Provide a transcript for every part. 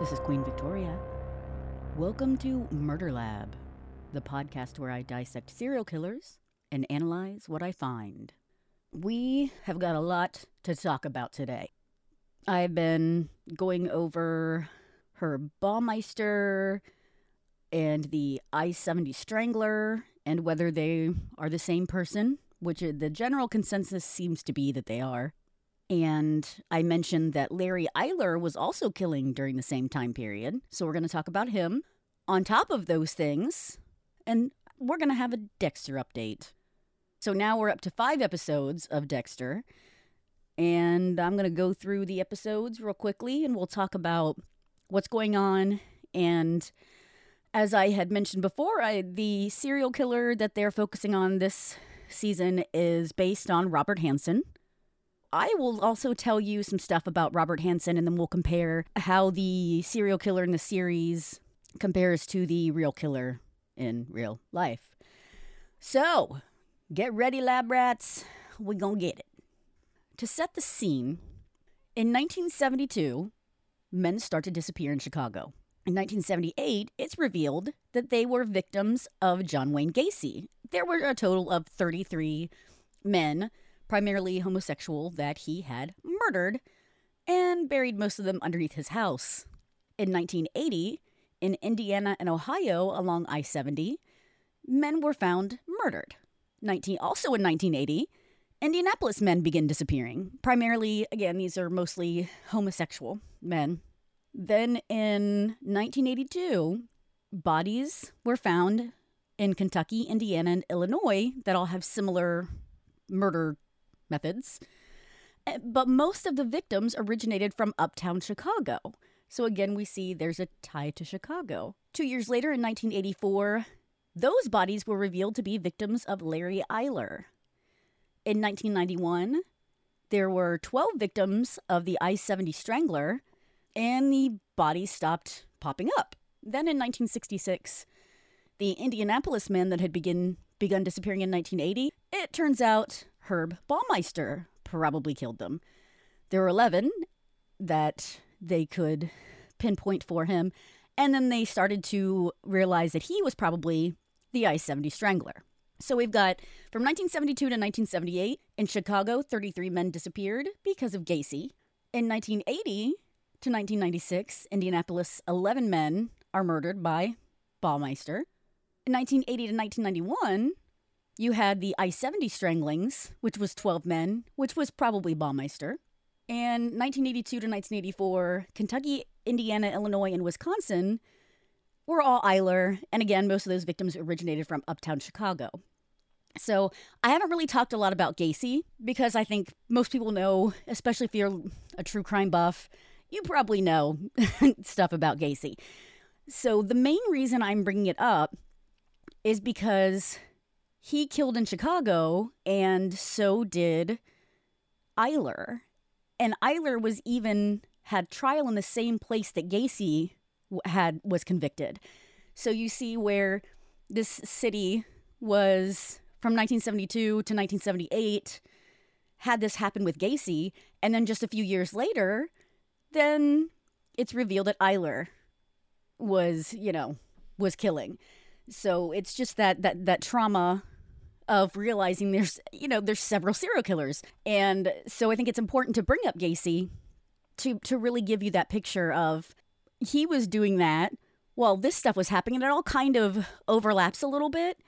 This is Queen Victoria. Welcome to Murder Lab, the podcast where I dissect serial killers and analyze what I find. We have got a lot to talk about today. I've been going over Herb Baumeister and the I 70 Strangler and whether they are the same person, which the general consensus seems to be that they are. And I mentioned that Larry Eyler was also killing during the same time period. So we're going to talk about him. On top of those things, and we're going to have a Dexter update. So now we're up to five episodes of Dexter. And I'm going to go through the episodes real quickly and we'll talk about what's going on. And as I had mentioned before, I, the serial killer that they're focusing on this season is based on Robert Hansen. I will also tell you some stuff about Robert Hansen, and then we'll compare how the serial killer in the series compares to the real killer in real life. So, get ready, lab rats. We're gonna get it. To set the scene, in 1972, men start to disappear in Chicago. In 1978, it's revealed that they were victims of John Wayne Gacy. There were a total of 33 men primarily homosexual, that he had murdered and buried most of them underneath his house. In 1980, in Indiana and Ohio along I 70, men were found murdered. 19, also in 1980, Indianapolis men begin disappearing. Primarily, again, these are mostly homosexual men. Then in 1982, bodies were found in Kentucky, Indiana, and Illinois that all have similar murder methods. Eh, but most of the victims originated from uptown Chicago. So again, we see there's a tie to Chicago. Two years later, in 1984, those bodies were revealed to be victims of Larry Eyler. In 1991, there were 12 victims of the I 70 Strangler, and the bodies stopped popping up. Then in 1966, the Indianapolis men that had begin, begun disappearing in 1980, it turns out Herb Baumeister probably killed them. There were 11 that they could pinpoint for him, and then they started to realize that he was probably the I 70 Strangler. So we've got from 1972 to 1978, in Chicago, 33 men disappeared because of Gacy. In 1980 to 1996, Indianapolis, 11 men are murdered by Baumeister. In 1980 to 1991, you had the I 70 stranglings, which was 12 men, which was probably Baumeister. And 1982 to 1984, Kentucky, Indiana, Illinois, and Wisconsin were all Eyler. And again, most of those victims originated from uptown Chicago. So I haven't really talked a lot about Gacy because I think most people know, especially if you're a true crime buff, you probably know stuff about Gacy. So the main reason I'm bringing it up is because he killed in Chicago, and so did Eyler. And Eyler was even had trial in the same place that Gacy had was convicted. So you see where this city was from 1972 to 1978 had this happen with Gacy, and then just a few years later, then it's revealed that Eyler was, you know, was killing. So it's just that that that trauma of realizing there's you know there's several serial killers. And so i think it's important to bring up gacy to to really give you that picture of he was doing that while this stuff was happening. And it all kind of overlaps a little bit.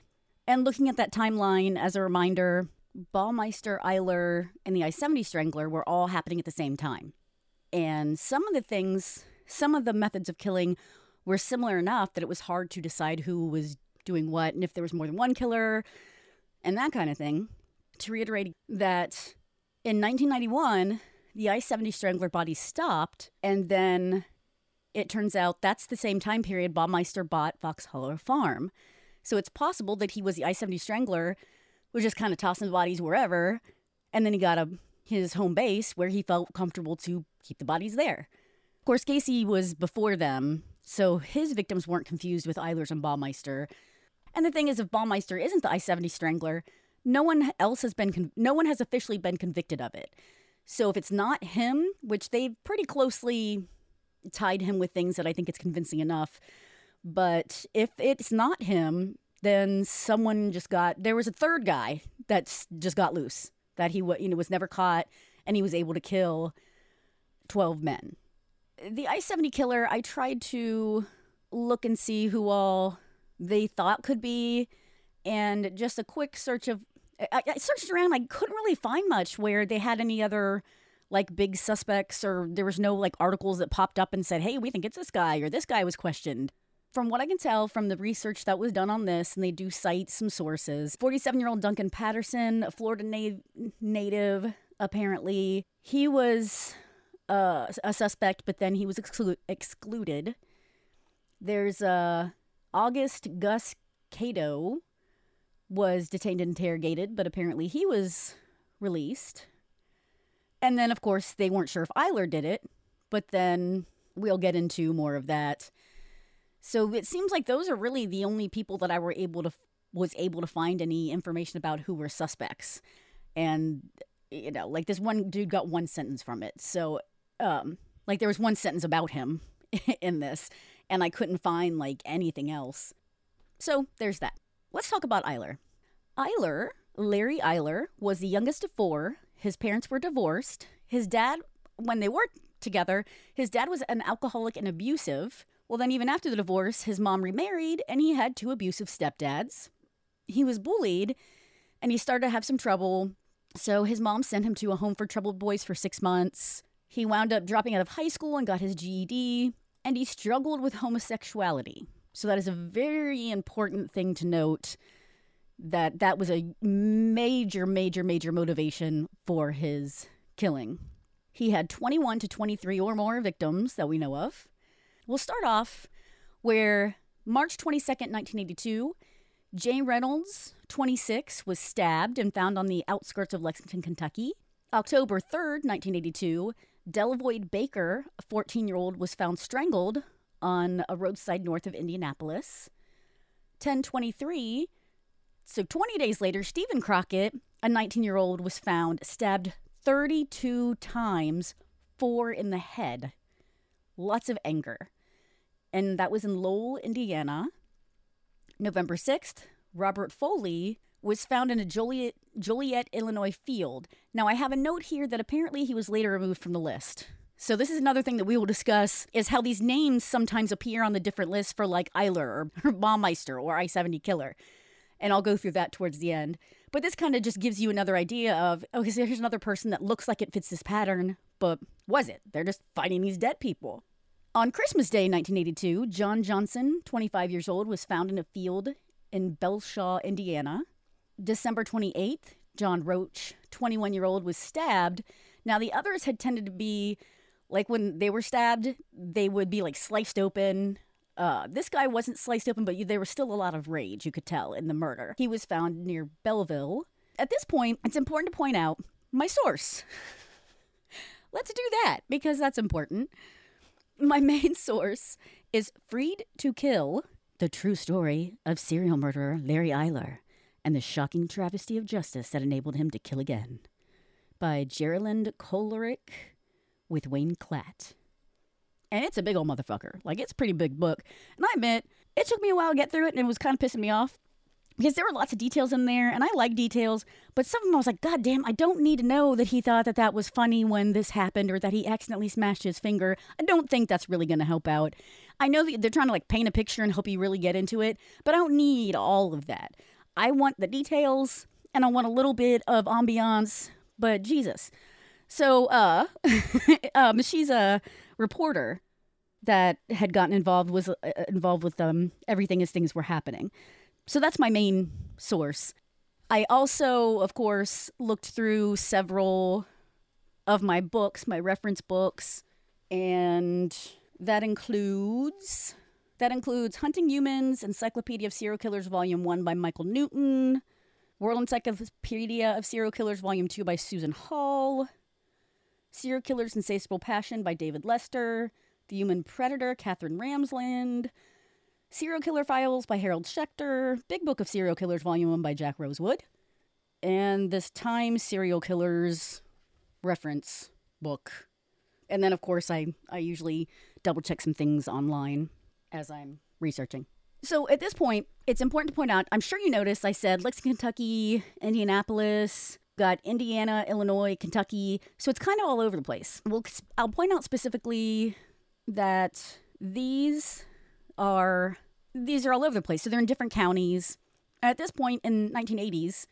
And looking at that timeline as a reminder Baumeister, Eyler, and the I 70 Strangler were all happening at the same time. And some of the things, some of the methods of killing were similar enough that it was hard to decide who was doing what and if there was more than one killer and that kind of thing. To reiterate that in 1991, the I 70 Strangler body stopped, and then it turns out that's the same time period Baumeister bought Fox Hollow Farm. So it's possible that he was the I 70 Strangler, was just kind of tossing the bodies wherever, and then he got a, his home base where he felt comfortable to keep the bodies there. Of course, Gacy was before them, so his victims weren't confused with Eylers and Baumeister. And the thing is, if Baumeister isn't the I 70 Strangler, no one else has been, con- no one has officially been convicted of it. So if it's not him, which they've pretty closely tied him with things that I think it's convincing enough. But if it's not him, then someone just got there was a third guy that just got loose that he you know was never caught and he was able to kill 12 men. The I-70 killer, I tried to look and see who all they thought could be and just a quick search of I, I searched around I couldn't really find much where they had any other like big suspects or there was no like articles that popped up and said, "Hey, we think it's this guy" or "This guy was questioned." From what I can tell from the research that was done on this, and they do cite some sources, 47 year old Duncan Patterson, a Florida na- native, apparently, he was uh, a suspect, but then he was exclu- excluded. There's uh, August Gus Cato was detained and interrogated, but apparently he was released. And then, of course, they weren't sure if Eyler did it, but then we'll get into more of that. So it seems like those are really the only people that I were able to was able to find any information about who were suspects. And you know, like this one dude got one sentence from it. So um like there was one sentence about him in this and I couldn't find like anything else. So there's that. Let's talk about Eyler. Eyler, Larry Eyler, was the youngest of four. His parents were divorced. His dad, when they were together, his dad was an alcoholic and abusive. Well, then, even after the divorce, his mom remarried and he had two abusive stepdads. He was bullied and he started to have some trouble. So his mom sent him to a home for troubled boys for six months. He wound up dropping out of high school and got his GED, and he struggled with homosexuality. So that is a very important thing to note that that was a major, major, major motivation for his killing. He had 21 to 23 or more victims that we know of. We'll start off where March 22nd, 1982, Jay Reynolds, 26, was stabbed and found on the outskirts of Lexington, Kentucky. October 3rd, 1982, Delavoyd Baker, a 14 year old, was found strangled on a roadside north of Indianapolis. 1023, so 20 days later, Stephen Crockett, a 19 year old, was found stabbed 32 times, four in the head. Lots of anger. And that was in Lowell, Indiana. November 6th, Robert Foley was found in a Joliet, Joliet, Illinois field. Now, I have a note here that apparently he was later removed from the list. So this is another thing that we will discuss is how these names sometimes appear on the different lists for like Eyler or, Baumeister or I-70 Killer. And I'll go through that towards the end. But this kind of just gives you another idea of, okay, so here's another person that looks like it fits this pattern, but was it? They're just fighting these dead people. On Christmas Day 1982, John Johnson, 25 years old, was found in a field in Belshaw, Indiana. December 28th, John Roach, 21 year old, was stabbed. Now, the others had tended to be like when they were stabbed, they would be like sliced open. Uh, this guy wasn't sliced open, but you, there was still a lot of rage, you could tell, in the murder. He was found near Belleville. At this point, it's important to point out my source. Let's do that because that's important. My main source is Freed to Kill, the true story of serial murderer Larry Eyler and the shocking travesty of justice that enabled him to kill again by Gera-Lind Kolarik with Wayne Klatt. And it's a big old motherfucker. Like, it's a pretty big book. And I admit, it took me a while to get through it and it was kind of pissing me off because there were lots of details in there and I like details, but some of them I was like, God damn, I don't need to know that he thought that that was funny when this happened or that he accidentally smashed his finger. I don't think that's really going to help out. I know that they're trying to like paint a picture and hope you really get into it, but I don't need all of that. I want the details and I want a little bit of ambiance, but Jesus. So, uh, um, she's a reporter that had gotten involved was uh, involved with um everything as things were happening. So that's my main source. I also, of course, looked through several of my books, my reference books, and that includes that includes Hunting Humans, Encyclopedia of Serial Killers, Volume 1 by Michael Newton, World Encyclopedia of Serial Killers, Volume 2 by Susan Hall, Serial Killer's Insatiable Passion by David Lester, The Human Predator, Katherine Ramsland, Serial Killer Files by Harold Schechter, Big Book of Serial Killers, Volume 1 by Jack Rosewood, and this Time Serial Killers reference book. And then, of course, I, I usually double check some things online as I'm researching. So at this point, it's important to point out I'm sure you noticed I said Lexington, Kentucky, Indianapolis, got Indiana, Illinois, Kentucky. So it's kind of all over the place. Well, I'll point out specifically that these are these are all over the place. So they're in different counties. At this point in 1980s,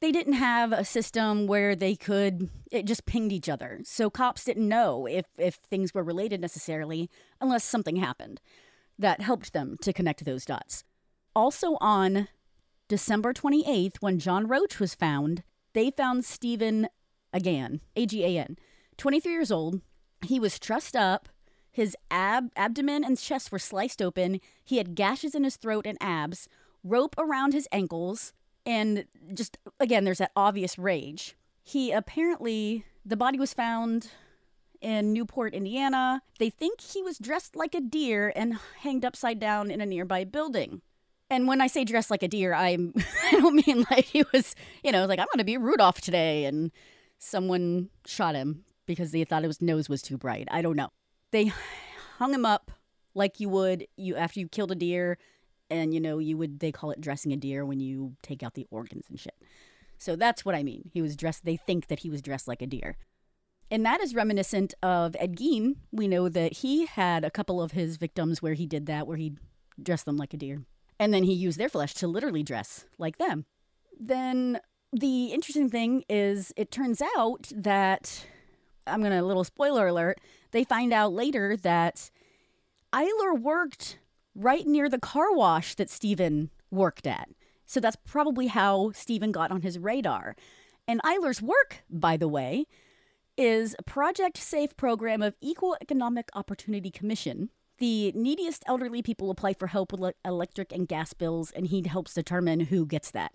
they didn't have a system where they could it just pinged each other. So cops didn't know if if things were related necessarily unless something happened that helped them to connect those dots. Also, on December 28th, when John Roach was found, they found Stephen Agan, A G A N, 23 years old. He was trussed up. His ab- abdomen and chest were sliced open. He had gashes in his throat and abs, rope around his ankles, and just, again, there's that obvious rage. He apparently, the body was found in Newport, Indiana. They think he was dressed like a deer and hanged upside down in a nearby building. And when I say dressed like a deer, I'm I don't mean like he was, you know, like I'm going to be Rudolph today and someone shot him because they thought his nose was too bright. I don't know. They hung him up like you would you after you killed a deer and you know, you would they call it dressing a deer when you take out the organs and shit. So that's what I mean. He was dressed they think that he was dressed like a deer. And that is reminiscent of Ed Gein. We know that he had a couple of his victims where he did that, where he dressed them like a deer. And then he used their flesh to literally dress like them. Then the interesting thing is, it turns out that, I'm going to, a little spoiler alert, they find out later that Eyler worked right near the car wash that Stephen worked at. So that's probably how Stephen got on his radar. And Eyler's work, by the way, is Project Safe program of Equal Economic Opportunity Commission. The neediest elderly people apply for help with electric and gas bills, and he helps determine who gets that.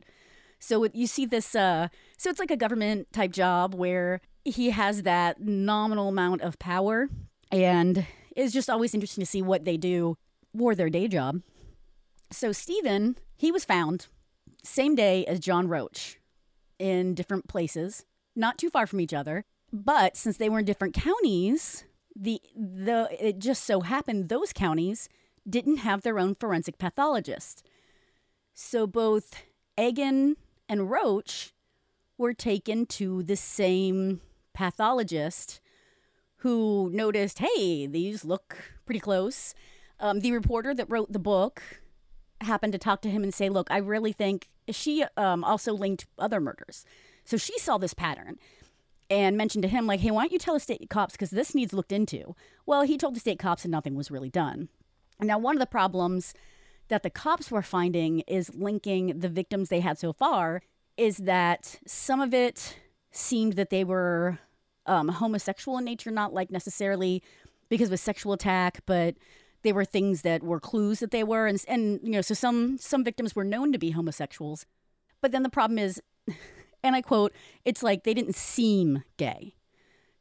So you see this, uh, so it's like a government type job where he has that nominal amount of power, and it's just always interesting to see what they do for their day job. So Stephen, he was found same day as John Roach in different places, not too far from each other. But since they were in different counties, the the it just so happened those counties didn't have their own forensic pathologist. So both Agan and Roach were taken to the same pathologist who noticed, hey, these look pretty close. Um, the reporter that wrote the book happened to talk to him and say, look, I really think she um, also linked other murders. So she saw this pattern and mentioned to him, like, hey, why don't you tell the state cops because this needs looked into? Well, he told the state cops and nothing was really done. Now, one of the problems that the cops were finding is linking the victims they had so far is that some of it seemed that they were um, homosexual in nature, not like necessarily because of a sexual attack, but they were things that were clues that they were, and and you know, so some some victims were known to be homosexuals, but then the problem is. and I quote, it's like they didn't seem gay.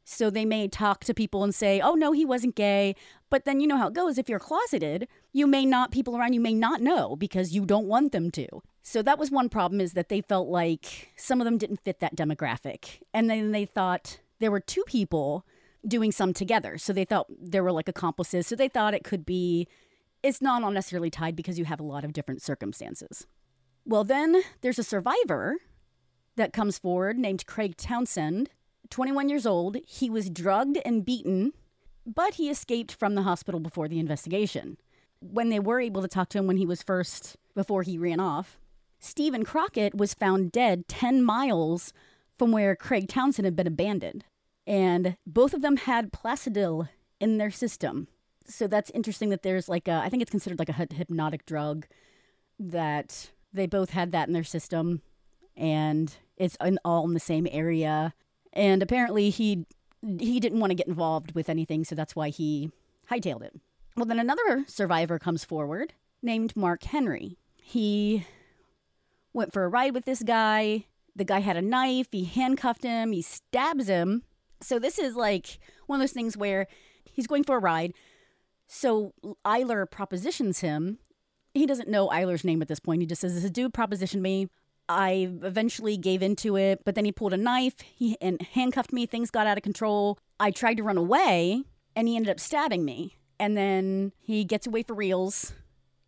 So they may talk to people and say, oh, no, he wasn't gay. But then you know how it goes. If you're closeted, you may not, people around you may not know because you don't want them to. So that was one problem is that they felt like some of them didn't fit that demographic. And then they thought there were two people doing some together. So they thought there were like accomplices. So they thought it could be, it's not all necessarily tied because you have a lot of different circumstances. Well, then there's a survivor that comes forward named Craig Townsend, 21 years old. He was drugged and beaten, but he escaped from the hospital before the investigation. When they were able to talk to him when he was first, before he ran off, Stephen Crockett was found dead 10 miles from where Craig Townsend had been abandoned. And both of them had Placidil in their system. So that's interesting that there's like a, I think it's considered like a hypnotic drug that they both had that in their system and it's in, all in the same area. And apparently he he didn't want to get involved with anything, so that's why he hightailed it. Well, then another survivor comes forward named Mark Henry. He went for a ride with this guy. The guy had a knife. He handcuffed him. He stabs him. So this is like one of those things where he's going for a ride. So Eyler propositions him. He doesn't know Eyler's name at this point. He just says, This dude propositioned me. I eventually gave into it, but then he pulled a knife he, and handcuffed me. Things got out of control. I tried to run away, and he ended up stabbing me. And then he gets away for reals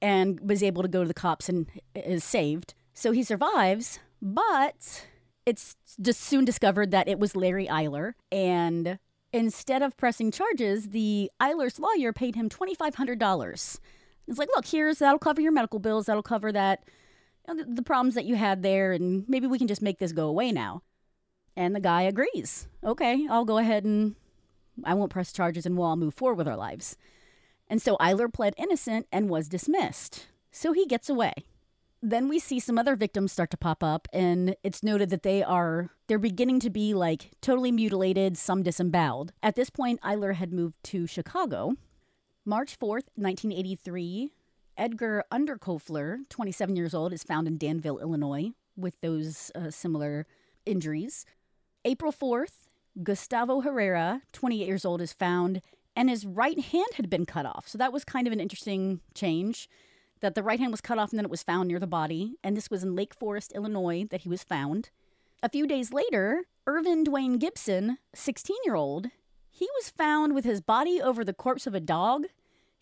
and was able to go to the cops and is saved. So he survives, but it's just soon discovered that it was Larry Eyler. And instead of pressing charges, the Eiler's lawyer paid him $2,500. It's like, look, here's that'll cover your medical bills, that'll cover that you know, the, the problems that you had there, and maybe we can just make this go away now. And the guy agrees. Okay, I'll go ahead and I won't press charges and we'll all move forward with our lives. And so Eyler pled innocent and was dismissed. So he gets away. Then we see some other victims start to pop up, and it's noted that they are they're beginning to be like totally mutilated, some disemboweled. At this point, Eyler had moved to Chicago. March 4th, 1983, Edgar Underkofler, 27 years old, is found in Danville, Illinois, with those uh, similar injuries. April 4th, Gustavo Herrera, 28 years old, is found and his right hand had been cut off. So that was kind of an interesting change that the right hand was cut off and then it was found near the body. And this was in Lake Forest, Illinois, that he was found. A few days later, Irvin Dwayne Gibson, 16 year old, he was found with his body over the corpse of a dog.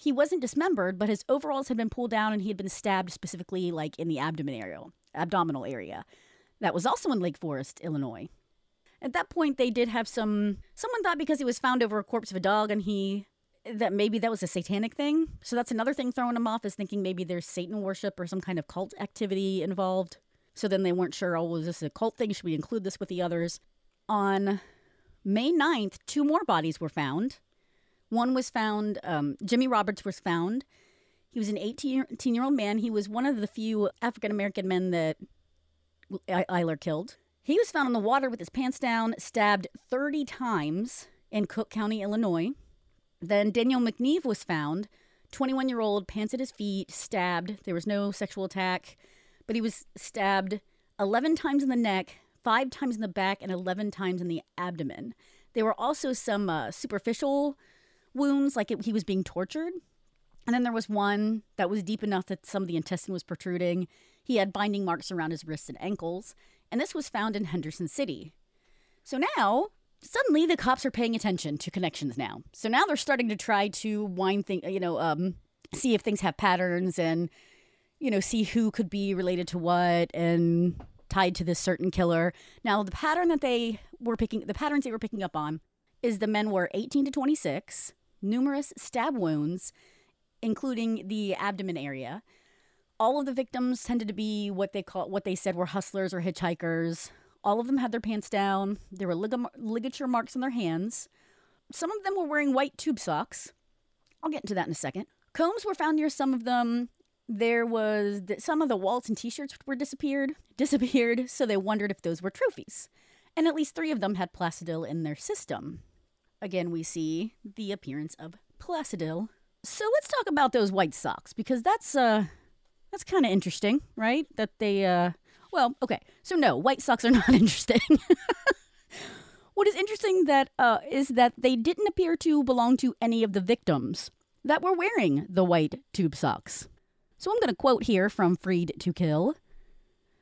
He wasn't dismembered, but his overalls had been pulled down and he had been stabbed specifically like in the abdomen area, abdominal area. That was also in Lake Forest, Illinois. At that point, they did have some. Someone thought because he was found over a corpse of a dog and he. that maybe that was a satanic thing. So that's another thing throwing him off is thinking maybe there's Satan worship or some kind of cult activity involved. So then they weren't sure, oh, was this a cult thing? Should we include this with the others? On May 9th, two more bodies were found. One was found, um, Jimmy Roberts was found. He was an 18 year old man. He was one of the few African American men that Eyler killed. He was found in the water with his pants down, stabbed 30 times in Cook County, Illinois. Then Daniel McNeve was found, 21 year old, pants at his feet, stabbed. There was no sexual attack, but he was stabbed 11 times in the neck, five times in the back, and 11 times in the abdomen. There were also some uh, superficial wounds, like it, he was being tortured. And then there was one that was deep enough that some of the intestine was protruding. He had binding marks around his wrists and ankles and this was found in Henderson City. So now, suddenly the cops are paying attention to connections now. So now they're starting to try to wind things, you know, um, see if things have patterns and, you know, see who could be related to what and tied to this certain killer. Now, the pattern that they were picking, the patterns they were picking up on is the men were 18 to 26, numerous stab wounds, including the abdomen area all of the victims tended to be what they call what they said were hustlers or hitchhikers. All of them had their pants down. There were lig- ligature marks on their hands. Some of them were wearing white tube socks. I'll get into that in a second. Combs were found near some of them. There was th- some of the wallets and T-shirts were disappeared, disappeared. So they wondered if those were trophies, and at least three of them had Placidil in their system. Again, we see the appearance of Placidil. So let's talk about those white socks because that's uh that's kind of interesting, right? That they, uh, well, okay. So no, white socks are not interesting. what is interesting that uh, is that they didn't appear to belong to any of the victims that were wearing the white tube socks. So I'm going to quote here from Freed to Kill.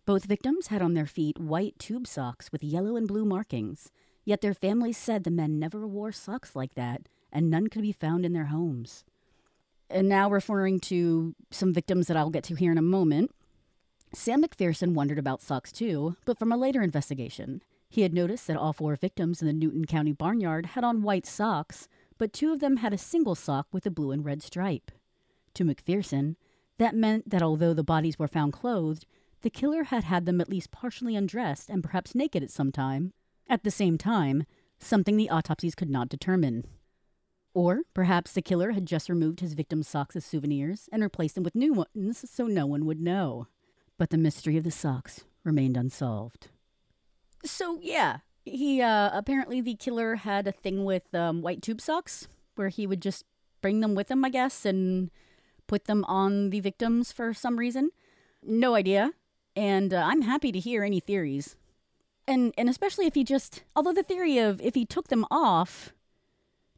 Both victims had on their feet white tube socks with yellow and blue markings, yet their families said the men never wore socks like that, and none could be found in their homes and now referring to some victims that I'll get to here in a moment, Sam McPherson wondered about socks too, but from a later investigation. He had noticed that all four victims in the Newton County barnyard had on white socks, but two of them had a single sock with a blue and red stripe. To McPherson, that meant that although the bodies were found clothed, the killer had had them at least partially undressed and perhaps naked at some time. At the same time, something the autopsies could not determine. Or perhaps the killer had just removed his victim's socks as souvenirs and replaced them with new ones so no one would know. But the mystery of the socks remained unsolved. So, yeah, he uh, apparently the killer had a thing with um, white tube socks where he would just bring them with him, I guess, and put them on the victims for some reason. No idea. And uh, I'm happy to hear any theories. And and especially if he just although the theory of if he took them off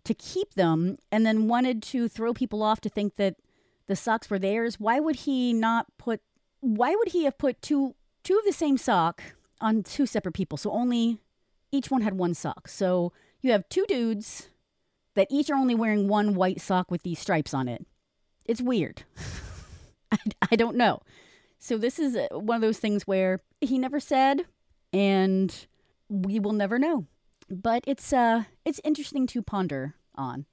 to keep them and then wanted to throw people off to think that the socks were theirs, why would he not put why would he have put two two of the same sock on two separate people? So only each one had one sock. So you have two dudes that each are only wearing one white sock with these stripes on it. It's weird. I, I don't know. So this is uh, one of those things where he never said, and we will never know. But it's uh it's interesting to ponder on.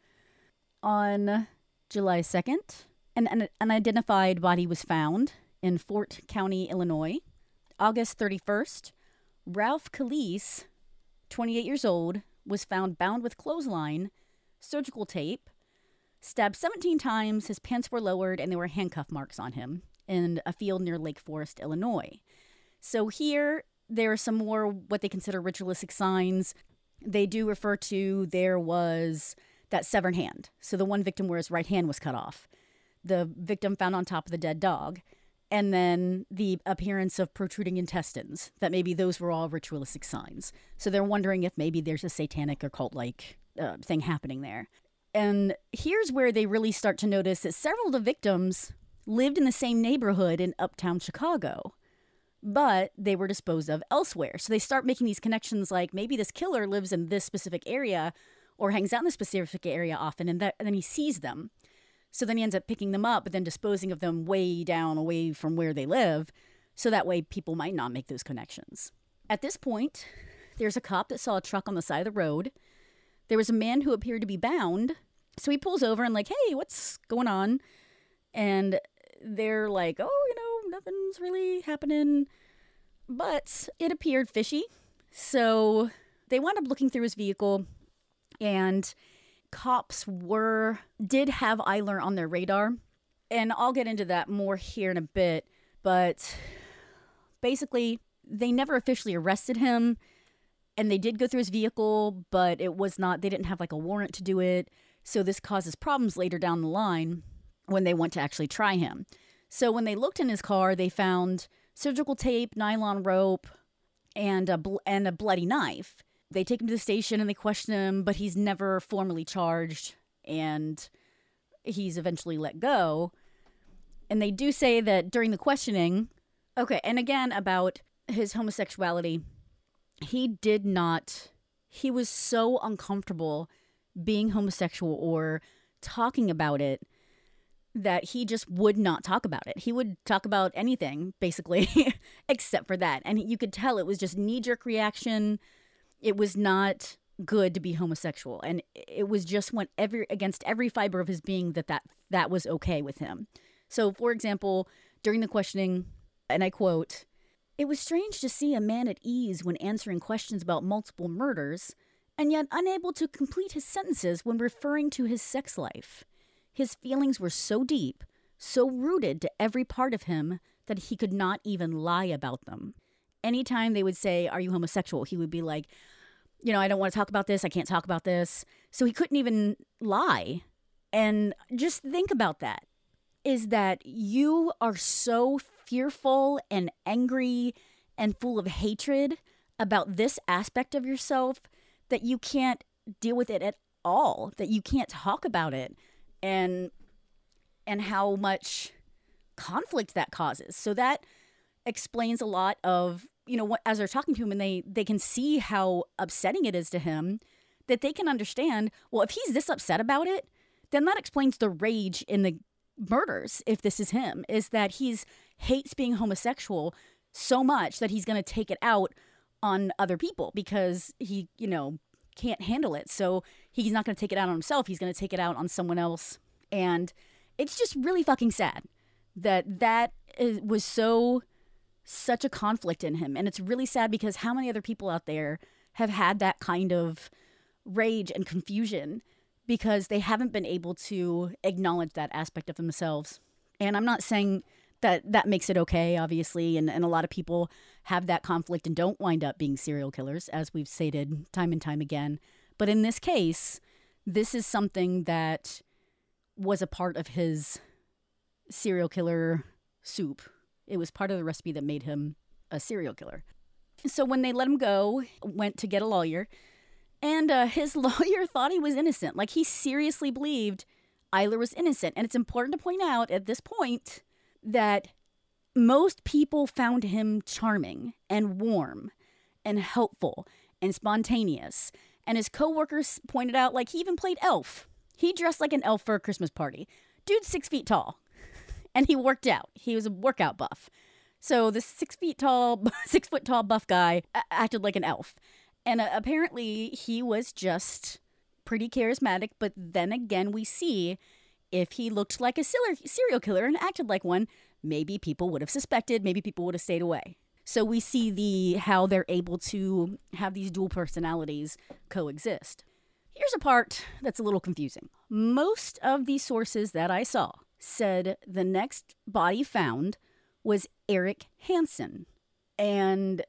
On July 2nd, an, an unidentified body was found in Ford County, Illinois. August 31st, Ralph Calise, 28 years old, was found bound with clothesline, surgical tape, stabbed 17 times, his pants were lowered, and there were handcuff marks on him in a field near Lake Forest, Illinois. So here, there are some more what they consider ritualistic signs. They do refer to there was that severed hand. So the one victim where his right hand was cut off. The victim found on top of the dead dog and then the appearance of protruding intestines, that maybe those were all ritualistic signs. So they're wondering if maybe there's a satanic or cult like uh, thing happening there. And here's where they really start to notice that several of the victims lived in the same neighborhood in uptown Chicago, but they were disposed of elsewhere. So they start making these connections like maybe this killer lives in this specific area or hangs out in this specific area often, and, that, and then he sees them. So then he ends up picking them up, but then disposing of them way down away from where they live. So that way people might not make those connections. At this point, there's a cop that saw a truck on the side of the road. There was a man who appeared to be bound. So he pulls over and, like, hey, what's going on? And they're like, oh, you know, nothing's really happening. But it appeared fishy. So they wound up looking through his vehicle and cops were did have Eyler on their radar. And I'll get into that more here in a bit, but basically they never officially arrested him and they did go through his vehicle, but it was not they didn't have like a warrant to do it. So this causes problems later down the line when they want to actually try him. So when they looked in his car, they found surgical tape, nylon rope, and a bl- and a bloody knife they take him to the station and they question him, but he's never formally charged and he's eventually let go. And they do say that during the questioning, okay, and again about his homosexuality, he did not, he was so uncomfortable being homosexual or talking about it that he just would not talk about it. He would talk about anything, basically, except for that. And you could tell it was just knee jerk reaction it was not good to be homosexual and it was just went every against every fiber of his being that that that was okay with him so for example during the questioning and i quote it was strange to see a man at ease when answering questions about multiple murders and yet unable to complete his sentences when referring to his sex life his feelings were so deep so rooted to every part of him that he could not even lie about them anytime they would say, Are you homosexual? He would be like, You know, I don't want to talk about this. I can't talk about this. So he couldn't even lie. And just think about that is that you are so fearful and angry and full of hatred about this aspect of yourself that you can't deal with it at all, that you can't talk about it and and how much conflict that causes. So that explains a lot of you know what as they're talking to him and they they can see how upsetting it is to him that they can understand well if he's this upset about it then that explains the rage in the murders if this is him is that he's hates being homosexual so much that he's going to take it out on other people because he you know can't handle it so he's not going to take it out on himself he's going to take it out on someone else and it's just really fucking sad that that is, was so such a conflict in him. And it's really sad because how many other people out there have had that kind of rage and confusion because they haven't been able to acknowledge that aspect of themselves. And I'm not saying that that makes it okay, obviously, and, and a lot of people have that conflict and don't wind up being serial killers, as we've stated time and time again. But in this case, this is something that was a part of his serial killer soup it was part of the recipe that made him a serial killer. So when they let him go, went to get a lawyer, and uh, his lawyer thought he was innocent. Like he seriously believed Eyler was innocent. And it's important to point out at this point that most people found him charming and warm and helpful and spontaneous And his coworkers pointed out, like, he even played elf. He dressed like an elf for a Christmas party. Dude's six feet tall. And he worked out. He was a workout buff. So this six feet tall, six foot tall buff guy acted like an elf. And uh, apparently he was just pretty charismatic. But then again, we see if he looked like a serial killer and acted like one, maybe people would have suspected, maybe people would have stayed away. So we see the how they're able to have these dual personalities coexist. Here's a part that's a little confusing. Most of the sources that I saw said the next body found was Eric Hansen. And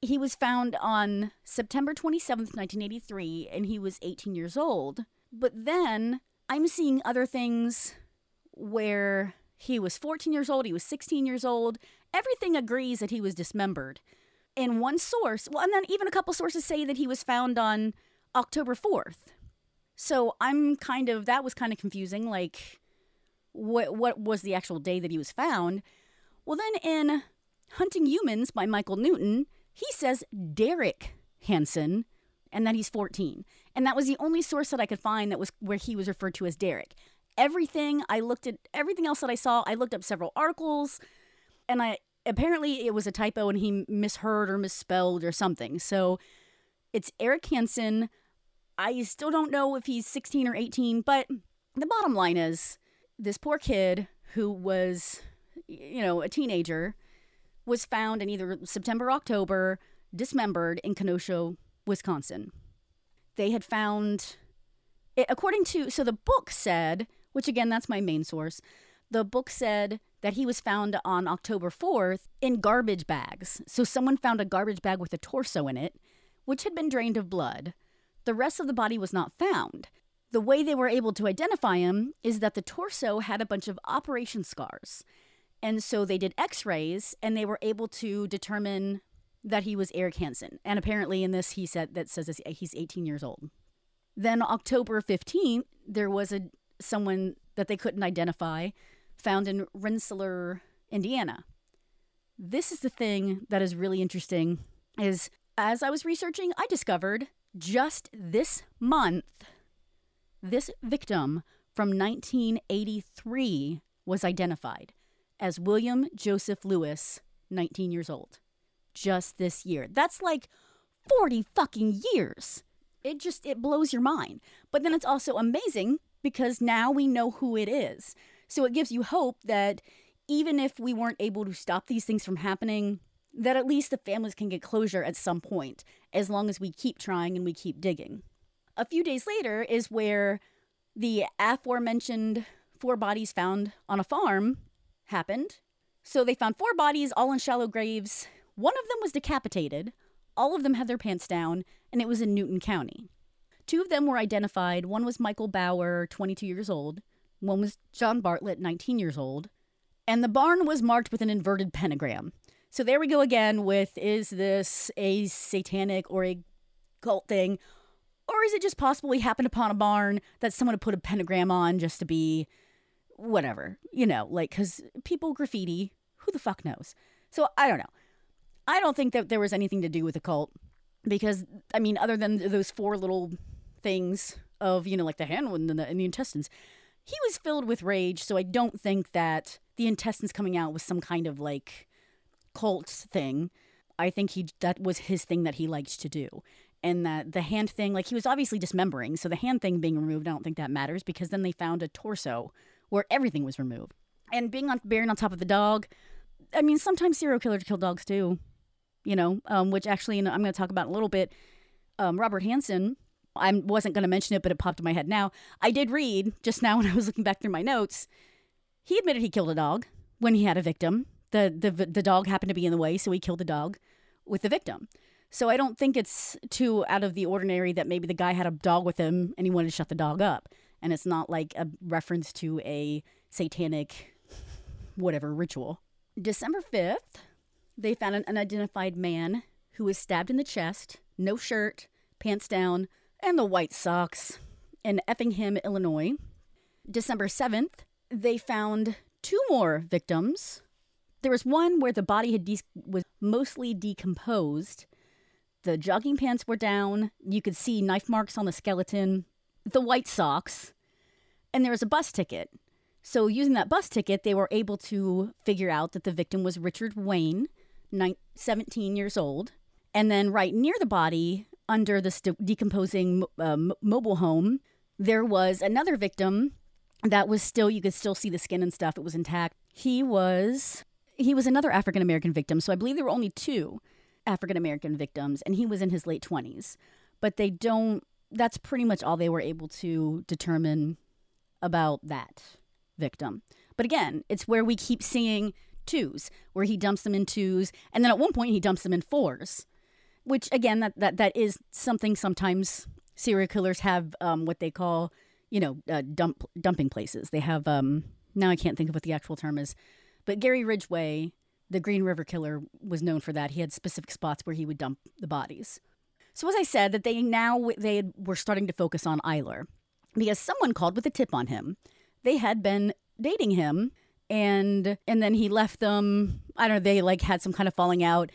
he was found on September 27th, 1983, and he was 18 years old. But then I'm seeing other things where he was 14 years old, he was 16 years old. Everything agrees that he was dismembered. In one source, well, and then even a couple sources say that he was found on October 4th. So I'm kind of, that was kind of confusing. Like, what, what was the actual day that he was found? Well, then in Hunting Humans by Michael Newton, he says Derek Hansen and that he's 14. And that was the only source that I could find that was where he was referred to as Derek everything. I looked at everything else that I saw. I looked up several articles, and I apparently it was a typo and he misheard or misspelled or something. So it's Eric Hansen. I still don't know if he's 16 or 18, but the bottom line is this poor kid who was, you know, a teenager was found in either September, October, dismembered in Kenosha, Wisconsin. They had found, according to, so the book said which again, that's my main source. The book said that he was found on October 4th in garbage bags. So someone found a garbage bag with a torso in it, which had been drained of blood. The rest of the body was not found. The way they were able to identify him is that the torso had a bunch of operation scars. And so they did x rays and they were able to determine that he was Eric Hansen. And apparently, in this, he said that says he's 18 years old. Then, October 15th, there was a someone that they couldn't identify found in Rensselaer, Indiana. This is the thing that is really interesting is as I was researching, I discovered just this month this victim from 1983 was identified as William Joseph Lewis, 19 years old. Just this year. That's like 40 fucking years. It just it blows your mind. But then it's also amazing because now we know who it is. So it gives you hope that even if we weren't able to stop these things from happening, that at least the families can get closure at some point, as long as we keep trying and we keep digging. A few days later is where the aforementioned four bodies found on a farm happened. So they found four bodies, all in shallow graves. One of them was decapitated, all of them had their pants down, and it was in Newton County. Two of them were identified. One was Michael Bauer, 22 years old. One was John Bartlett, 19 years old. And the barn was marked with an inverted pentagram. So there we go again with is this a satanic or a cult thing? Or is it just possible we happened upon a barn that someone had put a pentagram on just to be whatever? You know, like, because people graffiti, who the fuck knows? So I don't know. I don't think that there was anything to do with the cult because, I mean, other than those four little things of, you know, like the hand and the, and the intestines. He was filled with rage, so I don't think that the intestines coming out was some kind of like cult thing. I think he that was his thing that he liked to do. And that the hand thing, like he was obviously dismembering, so the hand thing being removed, I don't think that matters because then they found a torso where everything was removed. And being on buried on top of the dog, I mean, sometimes serial killers kill dogs too, you know, um, which actually I'm going to talk about a little bit. Um, Robert Hansen I wasn't going to mention it, but it popped in my head now. I did read just now when I was looking back through my notes. He admitted he killed a dog when he had a victim. The, the, the dog happened to be in the way, so he killed the dog with the victim. So I don't think it's too out of the ordinary that maybe the guy had a dog with him and he wanted to shut the dog up. And it's not like a reference to a satanic whatever ritual. December 5th, they found an unidentified man who was stabbed in the chest, no shirt, pants down, and the White socks in Effingham, Illinois. December 7th, they found two more victims. There was one where the body had de- was mostly decomposed. The jogging pants were down. You could see knife marks on the skeleton, the white socks, and there was a bus ticket. So, using that bus ticket, they were able to figure out that the victim was Richard Wayne, 17 years old. And then, right near the body, under the st- decomposing uh, mobile home, there was another victim that was still, you could still see the skin and stuff. It was intact. He was. He was another African American victim. So I believe there were only two African American victims, and he was in his late 20s. But they don't, that's pretty much all they were able to determine about that victim. But again, it's where we keep seeing twos, where he dumps them in twos, and then at one point he dumps them in fours, which again, that that that is something sometimes serial killers have um, what they call, you know, uh, dump dumping places. They have um, now I can't think of what the actual term is, but Gary Ridgway, the Green River Killer, was known for that. He had specific spots where he would dump the bodies. So as I said, that they now they were starting to focus on Eyler because someone called with a tip on him. They had been dating him and and then he left them. I don't know they like had some kind of falling out.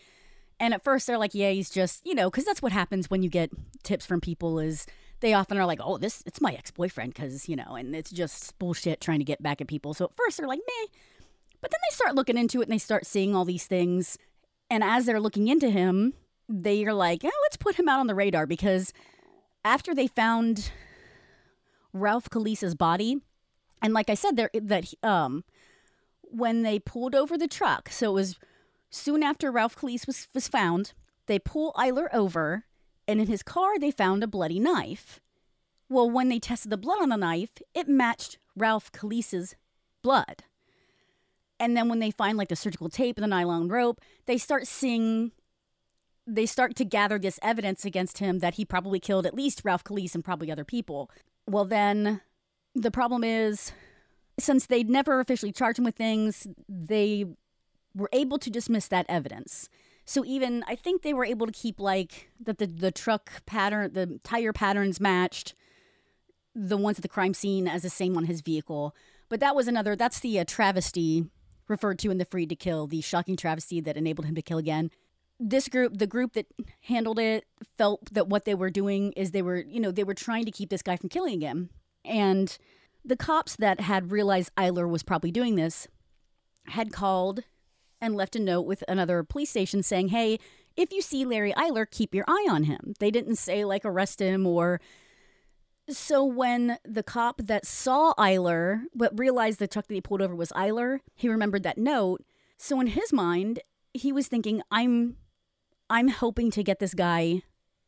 And at first they're like yeah he's just you know because that's what happens when you get tips from people is they often are like oh this it's my ex-boyfriend because you know and it's just bullshit trying to get back at people. So at first they're like meh. But then they start looking into it and they start seeing all these things. And as they're looking into him they are like yeah, let's put him out on the radar because after they found ralph Calise's body and like i said there that um when they pulled over the truck, so it was soon after Ralph Calise was, was found, they pull Eyler over, and in his car they found a bloody knife. Well, when they tested the blood on the knife, it matched Ralph Calise's blood. And then when they find like the surgical tape and the nylon rope, they start seeing they start to gather this evidence against him that he probably killed at least Ralph Calise and probably other people. Well, then the problem is since they'd never officially charged him with things, they were able to dismiss that evidence. So even I think they were able to keep like that the the truck pattern, the tire patterns matched the ones at the crime scene as the same on his vehicle. But that was another. That's the uh, travesty referred to in the Freed to Kill, the shocking travesty that enabled him to kill again. This group, the group that handled it, felt that what they were doing is they were, you know, they were trying to keep this guy from killing again, and the cops that had realized Eyler was probably doing this had called and left a note with another police station saying, hey, if you see Larry Eyler, keep your eye on him. They didn't say, like, arrest him or. So when the cop that saw Eyler, but realized the truck that he pulled over was Eyler, he remembered that note. So in his mind, he was thinking, I'm I'm hoping to get this guy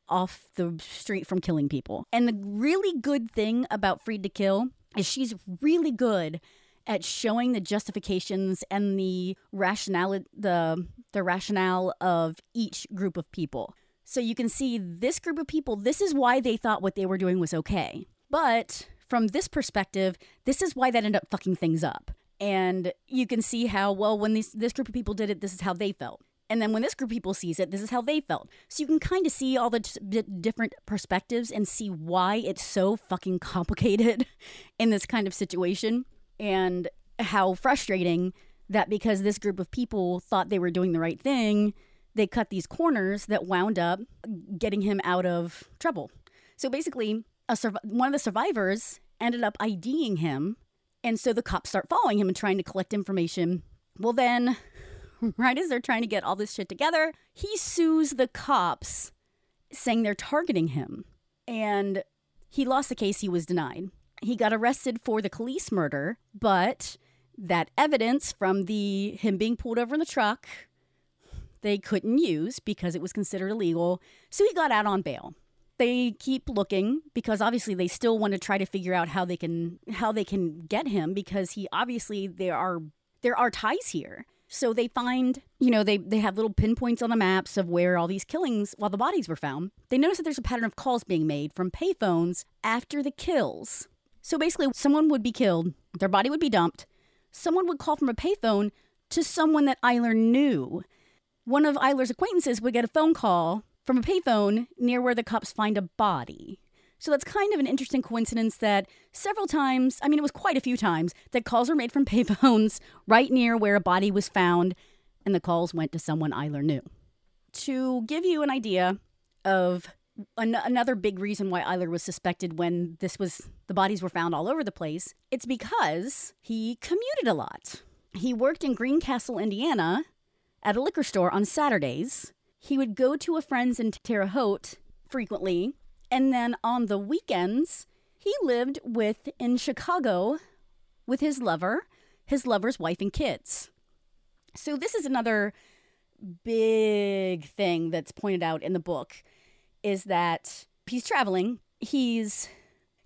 off the street from killing people. And the really good thing about Freed to Kill is she's really good at showing the justifications and the rationale the the rationale of each group of people. So you can see this group of people, this is why they thought what they were doing was okay. But from this perspective, this is why that ended up fucking things up. And you can see how, well, when this, this group of people did it, this is how they felt. And then when this group of people sees it, this is how they felt. So you can kind of see all the different perspectives and see why it's so fucking complicated in this kind of situation and how frustrating that because this group of people thought they were doing the right thing, they cut these corners that wound up getting him out of trouble. So basically, a sur- one of the survivors ended up IDing him. And so the cops start following him and trying to collect information. Well, then right as they're trying to get all this shit together, he sues the cops saying they're targeting him. And he lost the case, he was denied. He got arrested for the Calise murder, but that evidence from the him being pulled over in the truck they couldn't use because it was considered illegal. So he got out on bail. They keep looking because obviously they still want to try to figure out how they can how they can get him because he obviously there are there are ties here. So they find, you know, they, they have little pinpoints on the maps of where all these killings, while the bodies were found. They notice that there's a pattern of calls being made from payphones after the kills. So basically, someone would be killed, their body would be dumped, someone would call from a payphone to someone that Eyler knew. One of Eyler's acquaintances would get a phone call from a payphone near where the cops find a body. So that's kind of an interesting coincidence that several times, I mean, it was quite a few times, that calls were made from payphones right near where a body was found, and the calls went to someone Eyler knew. To give you an idea of an- another big reason why Eyler was suspected when this was the bodies were found all over the place. It's because he commuted a lot. He worked in Greencastle, Indiana, at a liquor store on Saturdays. He would go to a friend's in Terre Haute frequently, and then on the weekends, he lived with in Chicago with his lover, his lover's wife and kids. So this is another big thing that's pointed out in the book is that he's traveling. He's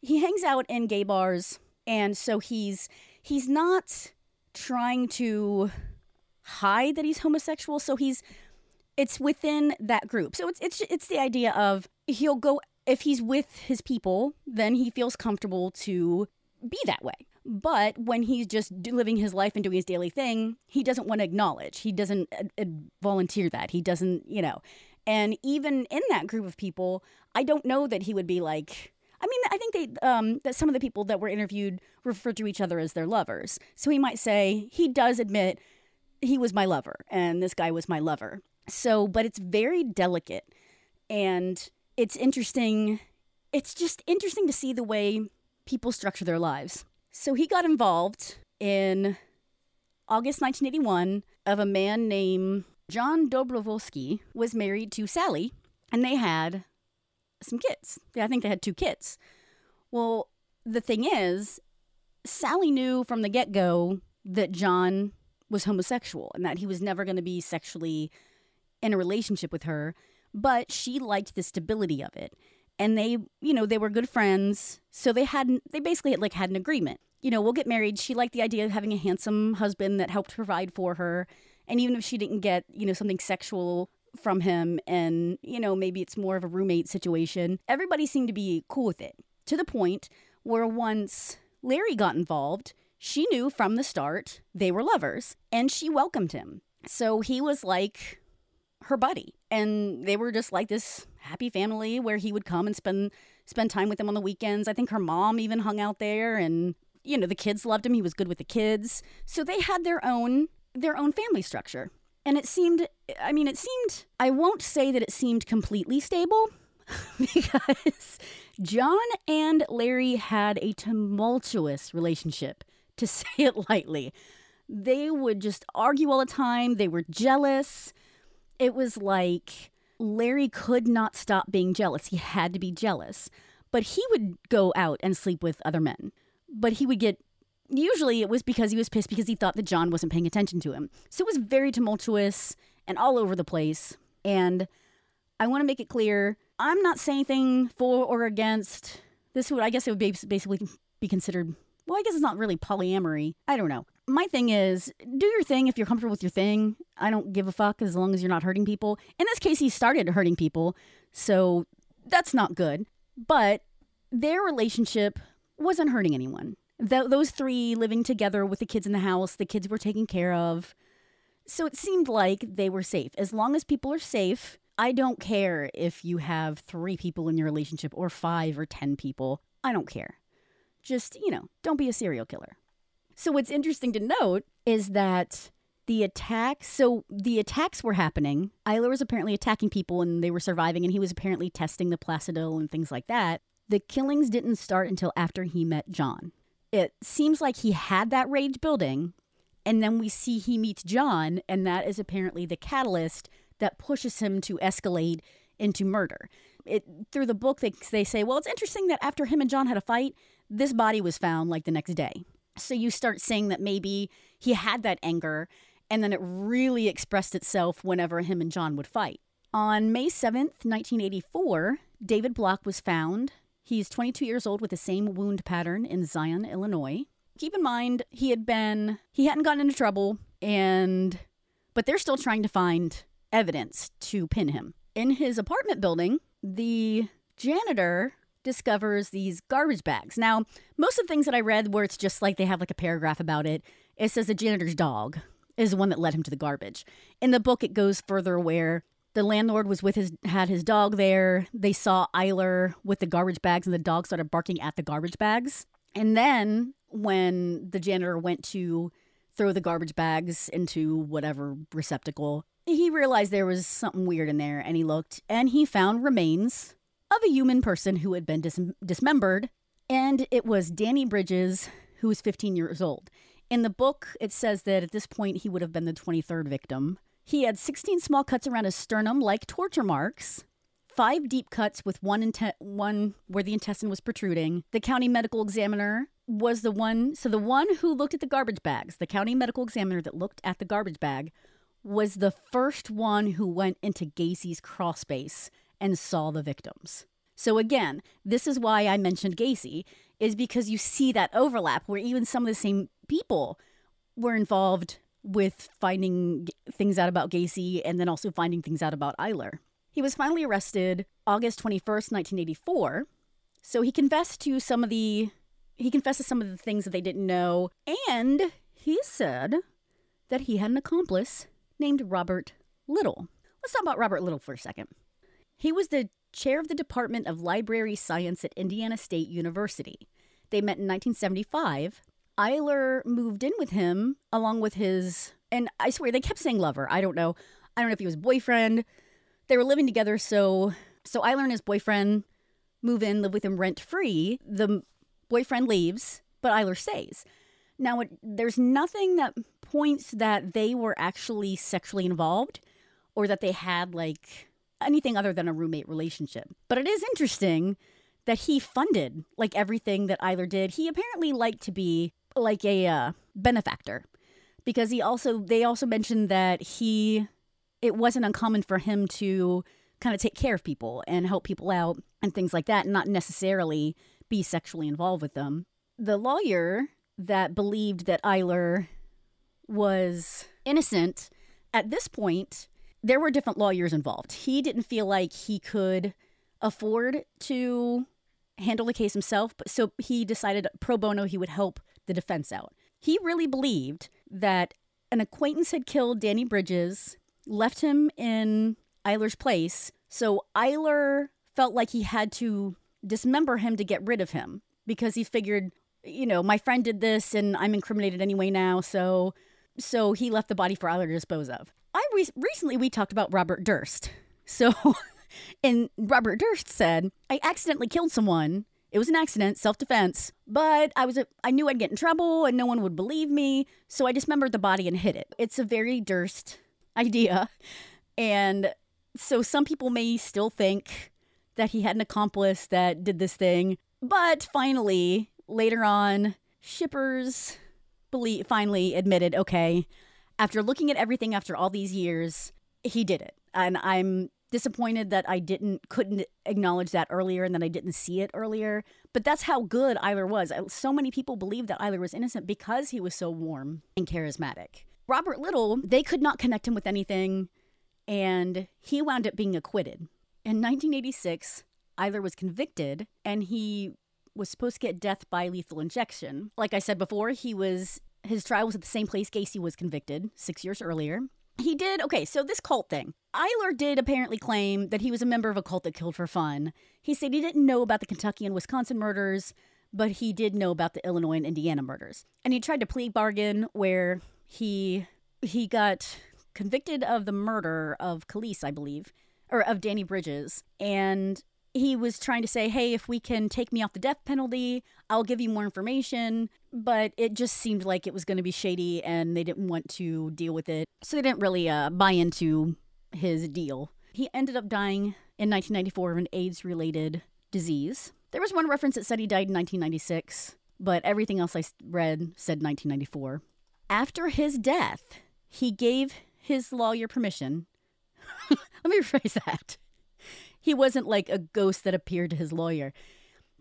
he hangs out in gay bars and so he's he's not trying to hide that he's homosexual so he's it's within that group. So it's it's it's the idea of he'll go if he's with his people, then he feels comfortable to be that way. But when he's just living his life and doing his daily thing, he doesn't want to acknowledge. He doesn't uh, volunteer that. He doesn't, you know. And even in that group of people, I don't know that he would be like. I mean, I think they um, that some of the people that were interviewed referred to each other as their lovers. So he might say he does admit he was my lover and this guy was my lover. So, but it's very delicate and it's interesting. It's just interesting to see the way people structure their lives. So he got involved in August 1981 of a man named John Dobrovolsky was married to Sally and they had some kids. I think they had two kids. Well, the thing is, Sally knew from the get-go that John was homosexual and that he was never going to be sexually in a relationship with her, but she liked the stability of it. And they, you know, they were good friends, so they had they basically had, like had an agreement you know, we'll get married. She liked the idea of having a handsome husband that helped provide for her. And even if she didn't get, you know, something sexual from him and, you know, maybe it's more of a roommate situation, everybody seemed to be cool with it to the point where once Larry got involved, she knew from the start they were lovers and she welcomed him. So he was like her buddy and they were just like this happy family where he would come and spend spend time with them on the weekends. I think her mom even hung out there and you know, the kids loved him. He was good with the kids. So they had their own their own family structure. And it seemed I mean, it seemed I won't say that it seemed completely stable because John and Larry had a tumultuous relationship, to say it lightly. They would just argue all the time. They were jealous. It was like Larry could not stop being jealous. He had to be jealous. But he would go out and sleep with other men but he would get usually it was because he was pissed because he thought that John wasn't paying attention to him. So it was very tumultuous and all over the place. And I want to make it clear I'm not saying anything for or against this would I guess it would be basically be considered well, I guess it's not really polyamory. I don't know. My thing is, do your thing if you're comfortable with your thing. I don't give a fuck as long as you're not hurting people. In this case, he started hurting people, so that's not good. But their relationship wasn't hurting anyone. Th- those three living together with the kids in the house, the kids were taken care of. So it seemed like they were safe. As long as people are safe, I don't care if you have three people in your relationship or five or 10 people. I don't care. Just, you know, don't be a serial killer. So what's interesting to note is that the attacks so the attacks were happening Eyler was apparently attacking people and they were surviving and he was apparently testing the Placidyl and things like that the killings didn't start until after he met John. It seems like he had that rage building, and then we see he meets John, and that is apparently the catalyst that pushes him to escalate into murder. It through the book they they say, well, it's interesting that after him and John had a fight, this body was found like the next day. So you start saying that maybe he had that anger and then it really expressed itself whenever him and John would fight. On May 7th, 1984, David Block was found He's 22 years old with the same wound pattern in Zion, Illinois. Keep in mind, he had been, he hadn't gotten into trouble, and, but they're still trying to find evidence to pin him. In his apartment building, the janitor discovers these garbage bags. Now, most of the things that I read where it's just like they have like a paragraph about it, it says the janitor's dog is the one that led him to the garbage. In the book, it goes further where the landlord was with his had his dog there. They saw Eyler with the garbage bags, and the dog started barking at the garbage bags. And then when the janitor went to throw the garbage bags into whatever receptacle, he realized there was something weird in there and he looked and he found remains of a human person who had been dis- dismembered. And it was Danny Bridges, who was 15 years old. In the book, it says that at this point he would have been the 23rd victim. He had 16 small cuts around his sternum, like torture marks, five deep cuts with one, inte- one where the intestine was protruding. The county medical examiner was the one, so the one who looked at the garbage bags, the county medical examiner that looked at the garbage bag, was the first one who went into Gacy's crawl space and saw the victims. So again, this is why I mentioned Gacy, is because you see that overlap where even some of the same people were involved with finding things out about Gacy and then also finding things out about Eyler. He was finally arrested August 21st, 1984. So he confessed to some of the he confessed to some of the things that they didn't know and he said that he had an accomplice named Robert Little. Let's talk about Robert Little for a second. He was the chair of the Department of Library Science at Indiana State University. They met in 1975. Eyler moved in with him along with his, and I swear they kept saying lover. I don't know. I don't know if he was boyfriend. They were living together, so so Eyler and his boyfriend move in, live with him rent free. The boyfriend leaves, but Eyler stays. Now, it, there's nothing that points that they were actually sexually involved or that they had like anything other than a roommate relationship. But it is interesting that he funded like everything that Eyler did. He apparently liked to be like a uh, benefactor because he also they also mentioned that he it wasn't uncommon for him to kind of take care of people and help people out and things like that, and not necessarily be sexually involved with them. The lawyer that believed that Eyler was innocent at this point, there were different lawyers involved. He didn't feel like he could afford to handle the case himself, but so he decided pro bono he would help the defense out. He really believed that an acquaintance had killed Danny Bridges, left him in Eyler's place, so Eyler felt like he had to dismember him to get rid of him because he figured, you know, my friend did this and I'm incriminated anyway now, so so he left the body for Eyler to dispose of. I re- recently we talked about Robert Durst. So and Robert Durst said, "I accidentally killed someone. It was an accident, self-defense, but I was a, I knew I'd get in trouble and no one would believe me, so I dismembered the body and hid it." It's a very Durst idea. And so some people may still think that he had an accomplice that did this thing, but finally, later on, Schippers finally admitted, okay, after looking at everything after all these years, he did it. And I'm disappointed that I didn't couldn't acknowledge that earlier and that I didn't see it earlier. But that's how good Eyler was. So many people believed that Eyler was innocent because he was so warm and charismatic. Robert Little, they could not connect him with anything, and he wound up being acquitted. In 1986, Eyler was convicted and he was supposed to get death by lethal injection. Like I said before, he was his trial was at the same place Gacy was convicted six years earlier. He did okay. So this cult thing, Eyler did apparently claim that he was a member of a cult that killed for fun. He said he didn't know about the Kentucky and Wisconsin murders, but he did know about the Illinois and Indiana murders. And he tried to plea bargain where he he got convicted of the murder of Kelis, I believe, or of Danny Bridges, and he was trying to say, hey, if we can take me off the death penalty, I'll give you more information. But it just seemed like it was going to be shady and they didn't want to deal with it. So they didn't really uh, buy into his deal. He ended up dying in 1994 of an AIDS related disease. There was one reference that said he died in 1996, but everything else I read said 1994. After his death, he gave his lawyer permission. Let me rephrase that he wasn't like a ghost that appeared to his lawyer.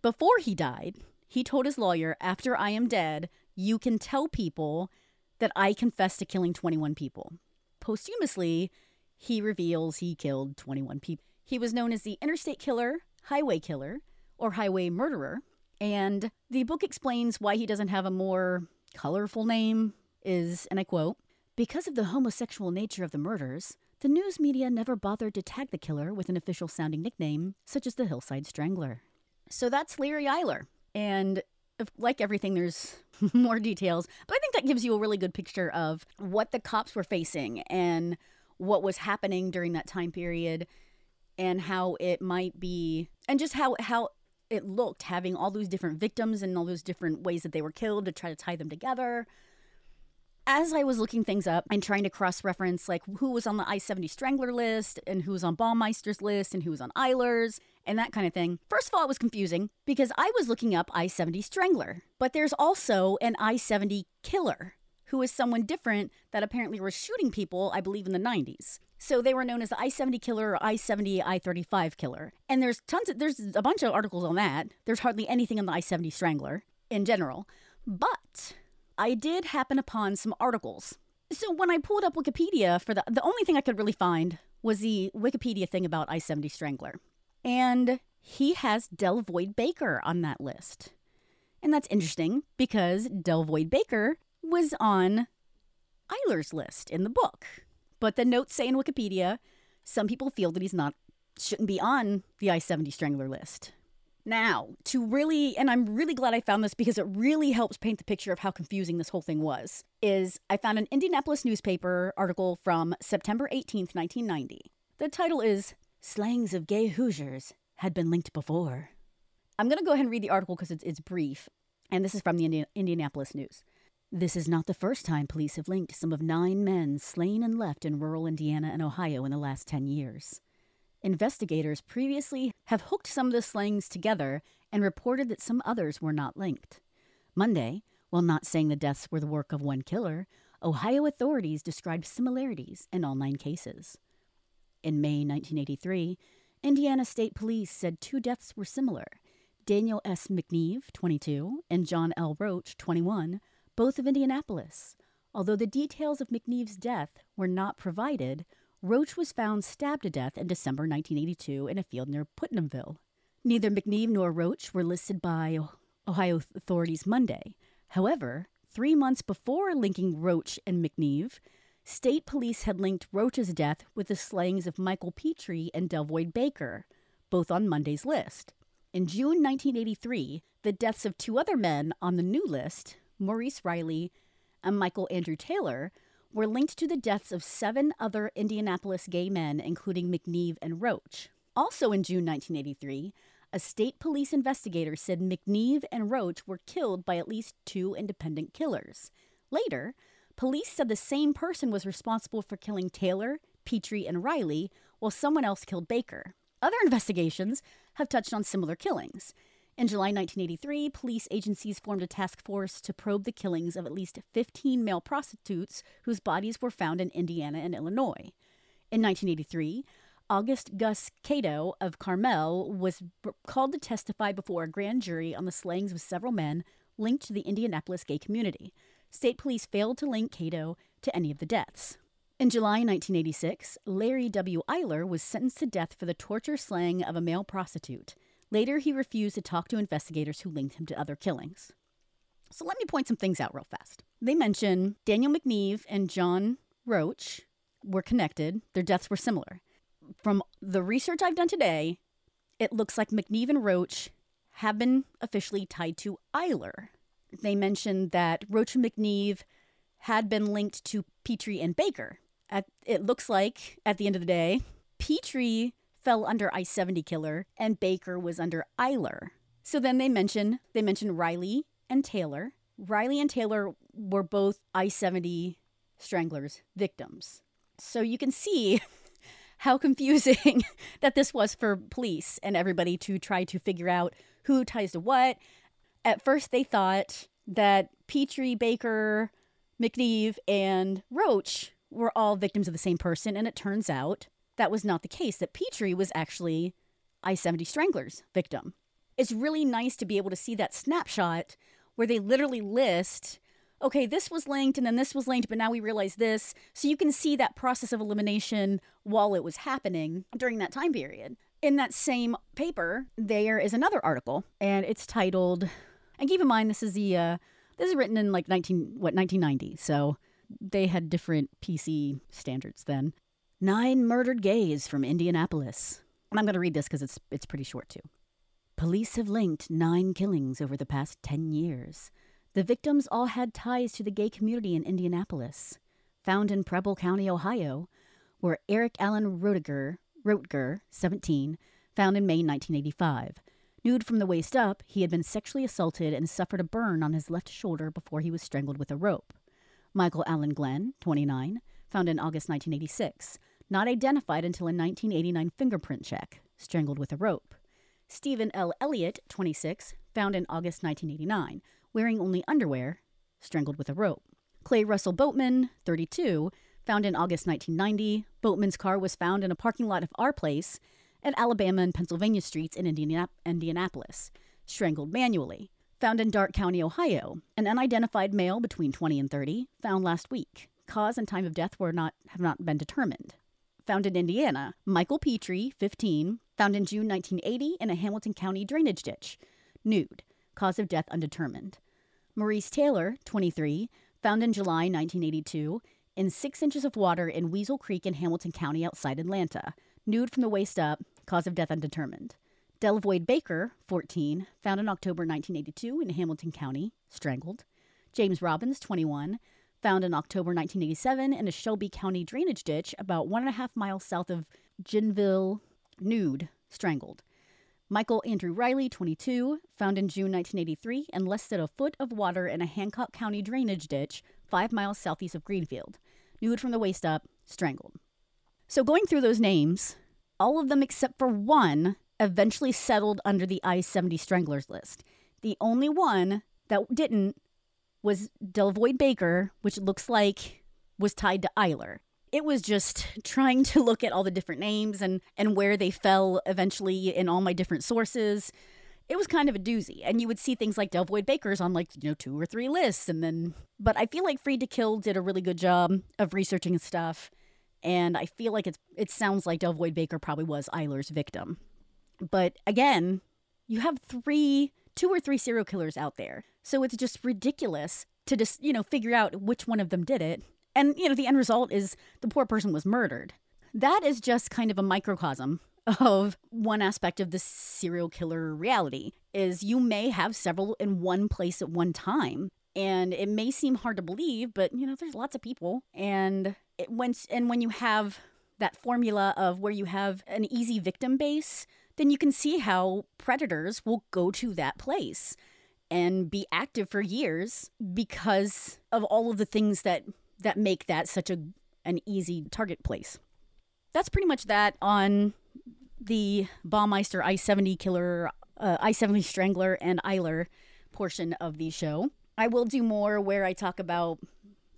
Before he died, he told his lawyer, After I am dead, you can tell people that I confessed to killing 21 people. Posthumously, he reveals he killed 21 people. He was known as the Interstate Killer, Highway Killer, or Highway Murderer. And the book explains why he doesn't have a more colorful name is, and I quote, because of the homosexual nature of the murders, the news media never bothered to tag the killer with an official sounding nickname, such as the Hillside Strangler. So that's Larry Eyler. And if, like everything, there's more details, but I think that gives you a really good picture of what the cops were facing and what was happening during that time period and how it might be and just how how it looked having all those different victims and all those different ways that they were killed to try to tie them together as I was looking things up and trying to cross reference, like who was on the I 70 Strangler list and who was on Baumeister's list and who was on Eyler's and that kind of thing, first of all, it was confusing because I was looking up I 70 Strangler, but there's also an I 70 Killer who is someone different that apparently was shooting people, I believe, in the 90s. So they were known as the I 70 killer or I 70 I 35 killer. And there's tons of, there's a bunch of articles on that. There's hardly anything on the I 70 strangler in general. But I did happen upon some articles. So when I pulled up Wikipedia for the the only thing I could really find was the Wikipedia thing about I 70 Strangler. And he has Delvoye Baker on that list. And that's interesting because Delvoye Baker was on Eyler's list in the book. But the notes say in Wikipedia, some people feel that he's not shouldn't be on the I 70 Strangler list. Now, to really, and I'm really glad I found this because it really helps paint the picture of how confusing this whole thing was, is I found an Indianapolis newspaper article from September 18th, 1990. The title is Slangs of Gay Hoosiers Had Been Linked Before. I'm going to go ahead and read the article because it's, it's brief, and this is from the Indi- Indianapolis News. This is not the first time police have linked some of nine men slain and left in rural Indiana and Ohio in the last 10 years. Investigators previously have hooked some of the slangs together and reported that some others were not linked. Monday, while not saying the deaths were the work of one killer, Ohio authorities described similarities in all nine cases. In May 1983, Indiana State Police said two deaths were similar Daniel S. McNeve, 22, and John L. Roach, 21, both of Indianapolis. Although the details of McNeve's death were not provided, Roach was found stabbed to death in December 1982 in a field near Putnamville. Neither McNeve nor Roach were listed by Ohio authorities Monday. However, three months before linking Roach and McNeve, state police had linked Roach's death with the slayings of Michael Petrie and Delvoye Baker, both on Monday's list. In June 1983, the deaths of two other men on the new list, Maurice Riley and Michael Andrew Taylor, were linked to the deaths of seven other Indianapolis gay men, including McNeve and Roach. Also in June 1983, a state police investigator said McNeve and Roach were killed by at least two independent killers. Later, police said the same person was responsible for killing Taylor, Petrie, and Riley, while someone else killed Baker. Other investigations have touched on similar killings. In July 1983, police agencies formed a task force to probe the killings of at least 15 male prostitutes whose bodies were found in Indiana and Illinois. In 1983, August Gus Cato of Carmel was called to testify before a grand jury on the slayings of several men linked to the Indianapolis gay community. State police failed to link Cato to any of the deaths. In July 1986, Larry W. Eyler was sentenced to death for the torture slaying of a male prostitute. Later, he refused to talk to investigators who linked him to other killings. So let me point some things out real fast. They mention Daniel McNeve and John Roach were connected, their deaths were similar. From the research I've done today, it looks like McNeve and Roach have been officially tied to Eyler. They mentioned that Roach and McNeve had been linked to Petrie and Baker. At, it looks like, at the end of the day, Petrie fell under I 70 killer and Baker was under Eyler. So then they mention they mention Riley and Taylor. Riley and Taylor were both I 70 stranglers victims. So you can see how confusing that this was for police and everybody to try to figure out who ties to what. At first, they thought that Petrie, Baker, McNeve, and Roach were all victims of the same person, and it turns out that was not the case, that Petrie was actually I 70 Strangler's victim. It's really nice to be able to see that snapshot where they literally list okay, this was linked and then this was linked, but now we realize this. So you can see that process of elimination while it was happening during that time period. In that same paper, there is another article, and it's titled, and keep in mind this is the uh, this is written in like 19 what 1990, so they had different PC standards then. Nine murdered gays from Indianapolis. And I'm going to read this because it's, it's pretty short too. Police have linked nine killings over the past 10 years. The victims all had ties to the gay community in Indianapolis. Found in Preble County, Ohio, for Eric Allen Roetger, Roetger, 17, found in May 1985. Nude from the waist up, he had been sexually assaulted and suffered a burn on his left shoulder before he was strangled with a rope. Michael Allen Glenn, 29, found in August 1986, not identified until a 1989 fingerprint check, strangled with a rope. Stephen L. Elliott, 26, found in August 1989, wearing only underwear, strangled with a rope. Clay Russell Boatman, 32, found in August 1990. Boatman's car was found in a parking lot of our place at Alabama and Pennsylvania streets in Indianap- Indianapolis, strangled manually. Found in Darke County, Ohio, an unidentified male between 20 and 30, found last week. Cause and time of death were not have not been determined. Found in Indiana, Michael Petrie, 15, found in June 1980 in a Hamilton County drainage ditch, nude. Cause of death undetermined. Maurice Taylor, 23, found in July 1982 in six inches of water in Weasel Creek in Hamilton County outside Atlanta, nude from the waist up, cause of death undetermined. Delavoyd Baker, 14, found in October 1982 in Hamilton County, strangled. James Robbins, 21, found in October 1987 in a Shelby County drainage ditch about one and a half miles south of Gwynneville, nude, strangled. Michael Andrew Riley, 22, found in June 1983 in less than a foot of water in a Hancock County drainage ditch five miles southeast of Greenfield, nude from the waist up, strangled. So, going through those names, all of them except for one eventually settled under the I 70 stranglers list. The only one that didn't was Delavoyd Baker, which looks like was tied to Eyler. It was just trying to look at all the different names and, and where they fell eventually in all my different sources. It was kind of a doozy. And you would see things like Delavoyd Baker's on like, you know, two or three lists. And then, but I feel like Freed to Kill did a really good job of researching stuff. And I feel like it's, it sounds like Delavoyd Baker probably was Eyler's victim. But again, you have three, two or three serial killers out there. So it's just ridiculous to just, you know, figure out which one of them did it. And, you know, the end result is the poor person was murdered. That is just kind of a microcosm of one aspect of the serial killer reality is you may have several in one place at one time and it may seem hard to believe but you know there's lots of people and it, when and when you have that formula of where you have an easy victim base then you can see how predators will go to that place and be active for years because of all of the things that that make that such a an easy target place. That's pretty much that on the Baumeister I 70 killer, uh, I 70 strangler, and Eyler portion of the show. I will do more where I talk about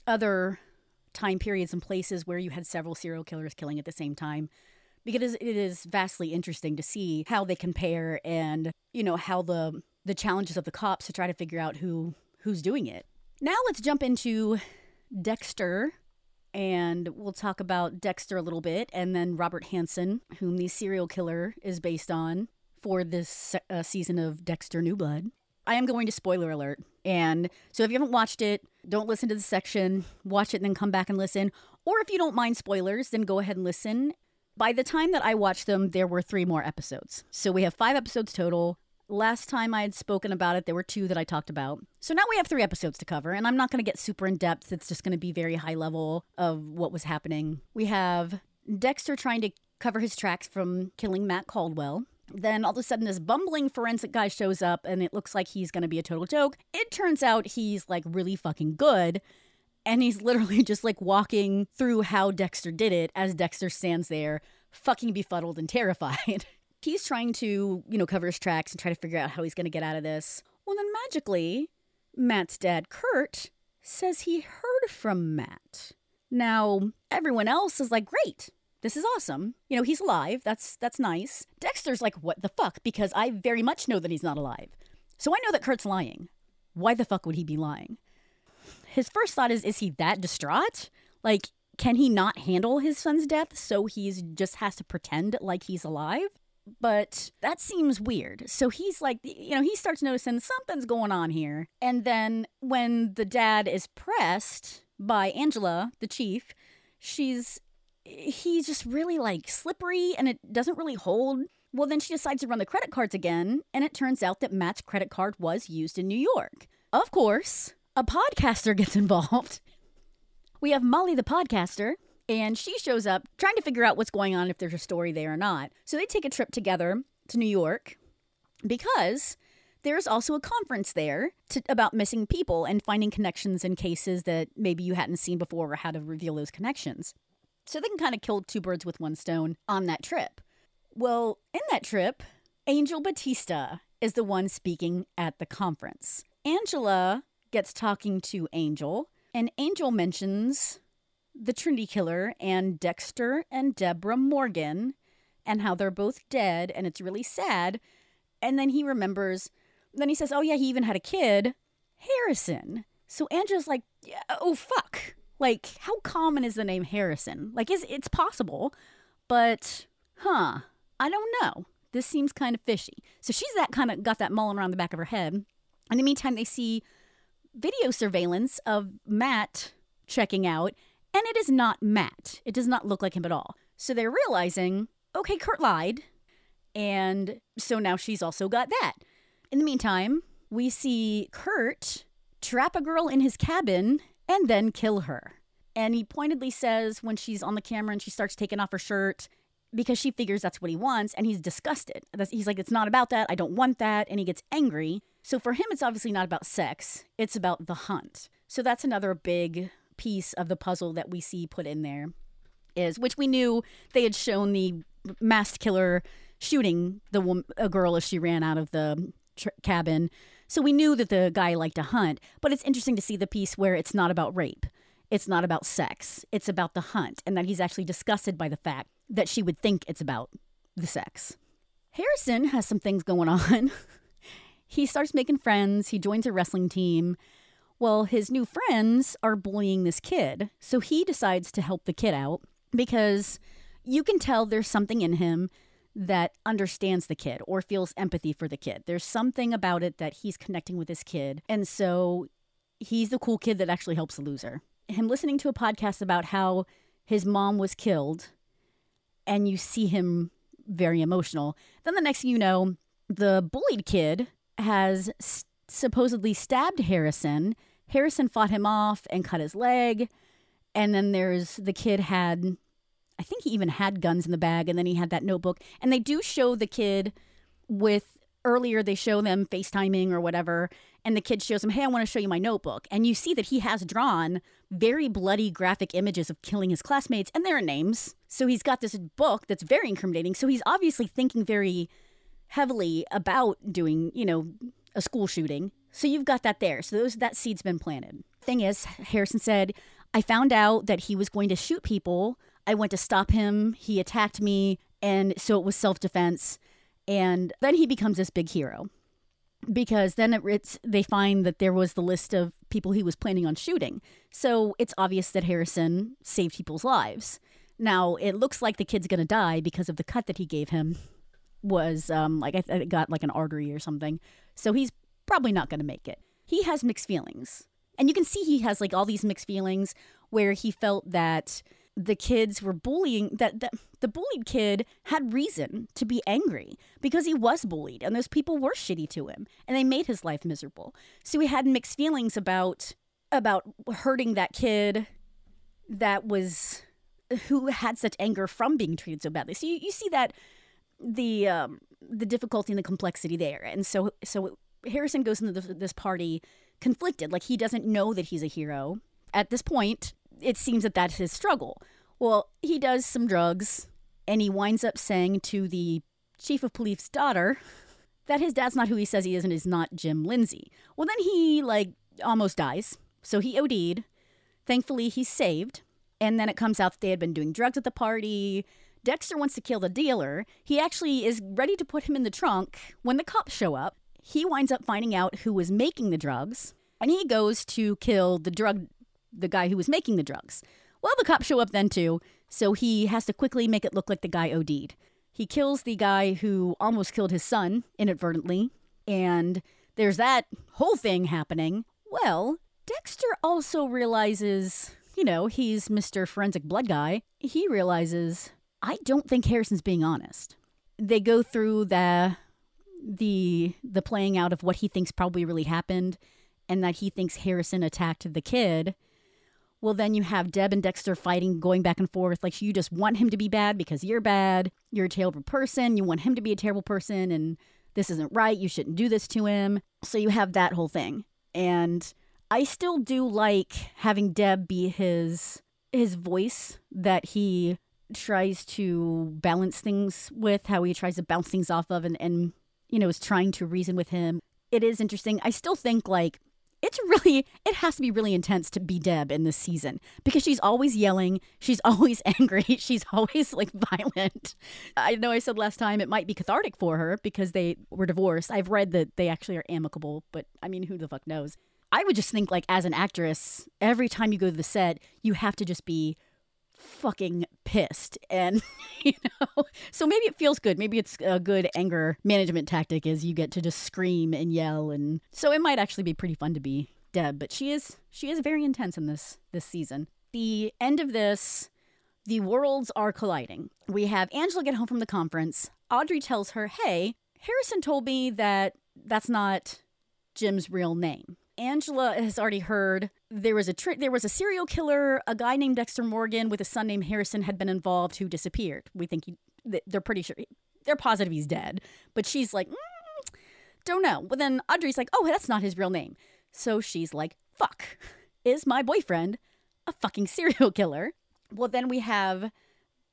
other time periods and places where you had several serial killers killing at the same time because it is vastly interesting to see how they compare and you know how the the challenges of the cops to try to figure out who who's doing it. Now let's jump into Dexter and we'll talk about Dexter a little bit and then Robert Hansen, whom the serial killer is based on for this uh, season of Dexter New Blood. I am going to spoiler alert. And so if you haven't watched it, don't listen to the section, watch it and then come back and listen. Or if you don't mind spoilers, then go ahead and listen by the time that I watched them, there were three more episodes. So we have five episodes total. Last time I had spoken about it, there were two that I talked about. So now we have three episodes to cover, and I'm not going to get super in depth. It's just going to be very high level of what was happening. We have Dexter trying to cover his tracks from killing Matt Caldwell. Then all of a sudden, this bumbling forensic guy shows up, and it looks like he's going to be a total joke. It turns out he's like really fucking good and he's literally just like walking through how Dexter did it as Dexter stands there, fucking befuddled and terrified. he's trying to, you know, cover his tracks and try to figure out how he's going to get out of this. Well, then magically, Matt's dad, Kurt, says he heard from Matt. Now, everyone else is like, great. This is awesome. You know, he's alive. That's that's nice. Dexter's like, what the fuck? Because I very much know that he's not alive. So I know that Kurt's lying. Why the fuck would he be lying? his first thought is is he that distraught? Like can he not handle his son's death so he's just has to pretend like he's alive? But that seems weird. So he's like, you know, he starts noticing something's going on here. And then when the dad is pressed by Angela, the chief, she's he's just really like slippery and it doesn't really hold. Well, then she decides to run the credit cards again, and it turns out that Matt's credit card was used in New York. Of course, a podcaster gets involved. We have Molly the podcaster, And she shows up trying to figure out what's going on, if there's a story there or not. So they take a trip together to New York because there's also a conference there to, about missing people and finding connections in cases that maybe you hadn't seen before or how to reveal those connections. So they can kind of kill two birds with one stone on that trip. Well, in that trip, Angel Batista is the one speaking at the conference. Angela gets talking to Angel, and Angel mentions the Trinity Killer and Dexter and Deborah Morgan and how they're both dead, and it's really sad. And then he remembers, then he says, Oh, yeah, he even had a kid, Harrison. So Angela's like, yeah, Oh, fuck. Like, how common is the name Harrison? Like, is it's possible, but huh, I don't know. This seems kind of fishy. So she's that kind of got that mulling around the back of her head. In the meantime, they see video surveillance of Matt checking out, and it is not Matt. It does not look like him at all. So they're realizing, okay, Kurt lied. And so now she's also got that. In the meantime, we see Kurt trap a girl in his cabin and then kill her. And he pointedly says when she's on the camera and she starts taking off her shirt because she figures that's what he wants and he's disgusted. He's like, it's not about that. I don't want that. And he gets angry. So for him, it's obviously not about sex, it's about the hunt. So that's another big piece of the puzzle that we see put in there is which we knew they had shown the masked killer shooting the woman, a girl as she ran out of the tr- cabin. So we knew that the guy liked to hunt, but it's interesting to see the piece where it's not about rape. It's not about sex. It's about the hunt and that he's actually disgusted by the fact that she would think it's about the sex. Harrison has some things going on. he starts making friends, he joins a wrestling team. Well, his new friends are bullying this kid, so he decides to help the kid out because you can tell there's something in him that understands the kid or feels empathy for the kid. There's something about it that he's connecting with this kid. And so he's the cool kid that actually helps the loser. Him listening to a podcast about how his mom was killed and you see him very emotional. Then the next thing you know, the bullied kid has supposedly stabbed Harrison. Harrison fought him off and cut his leg. And then there's the kid had, I think he even had guns in the bag. And then he had that notebook. And they do show the kid with, earlier they show them FaceTiming or whatever. And the kid shows him, hey, I want to show you my notebook. And you see that he has drawn very bloody graphic images of killing his classmates and their names. So he's got this book that's very incriminating. So he's obviously thinking very heavily about doing, you know, a school shooting. So you've got that there. So those that seed's been planted. Thing is, Harrison said, I found out that he was going to shoot people. I went to stop him. He attacked me, and so it was self-defense. And then he becomes this big hero because then it, it's they find that there was the list of people he was planning on shooting. So it's obvious that Harrison saved people's lives. Now it looks like the kid's gonna die because of the cut that he gave him was um, like I th- got like an artery or something. So he's probably not gonna make it. He has mixed feelings, and you can see he has like all these mixed feelings where he felt that the kids were bullying that, that the bullied kid had reason to be angry because he was bullied and those people were shitty to him and they made his life miserable. So he had mixed feelings about about hurting that kid that was who had such anger from being treated so badly. So you, you see that the um the difficulty and the complexity there. And so so harrison goes into this, party conflicted like he doesn't know that he's a hero at this point it seems that that's his struggle. Well, he does some drugs and he winds up saying to the chief of police's daughter that his dad's not who he says he is and is not Jim Lindsay. Well, then he like almost dies. So he OD'd. Thankfully, he's saved. And then it comes out that they had been doing drugs at the party. Dexter wants to kill the dealer. He actually is ready to put him in the trunk when the cops show up. He winds up finding out who was making the drugs and he goes to kill the drug the guy who was making the drugs. Well, the cops show up then too, so he has to quickly make it look like the guy OD'd. He kills the guy who almost killed his son inadvertently, and there's that whole thing happening. Well, Dexter also realizes, you know, he's Mr. Forensic Blood Guy. He realizes, I don't think Harrison's being honest. They go through the the the playing out of what he thinks probably really happened and that he thinks Harrison attacked the kid well, then you have Deb and Dexter fighting, going back and forth. Like, you just want him to be bad because you're bad. You're a terrible person. You want him to be a terrible person, and this isn't right. You shouldn't do this to him. So you have that whole thing. And I still do like having Deb be his his voice that he tries to balance things with, how he tries to bounce things off of and, and you know, is trying to reason with him. It is interesting. I still think like it's really it has to be really intense to be Deb in this season because she's always yelling, she's always angry, she's always like violent. I know I said last time it might be cathartic for her because they were divorced. I've read that they actually are amicable, but I mean who the fuck knows. I would just think like as an actress, every time you go to the set, you have to just be fucking pissed. And you know so maybe it feels good. Maybe it's a good anger management tactic is you get to just scream and yell. And so it might actually be pretty fun to be deb but she is she is very intense in this this season. The end of this the worlds are colliding. We have angela get home from the conference. Audrey tells her hey harrison told me that that's not jim's real name. Angela has already heard there was a tri- there was a serial killer, a guy named Dexter Morgan with a son named Harrison had been involved who disappeared. We think he, they're pretty sure they're positive he's dead, but she's like, mm, don't know. Well, then Audrey's like, oh, that's not his real name. So she's like, fuck, is my boyfriend a fucking serial killer? Well, then we have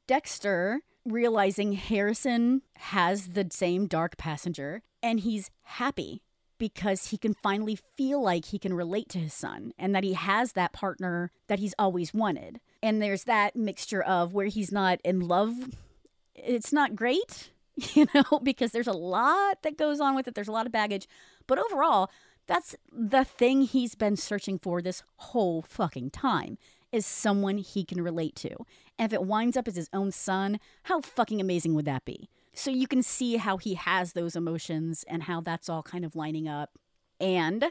Dexter realizing Harrison has the same dark passenger and he's happy because he can finally feel like he can relate to his son and that he has that partner that he's always wanted. And there's that mixture of where he's not in love. It's not great, you know, because there's a lot that goes on with it. There's a lot of baggage. But overall, that's the thing he's been searching for this whole fucking time is someone he can relate to. And if it winds up as his own son, how fucking amazing would that be? So you can see how he has those emotions and how that's all kind of lining up. And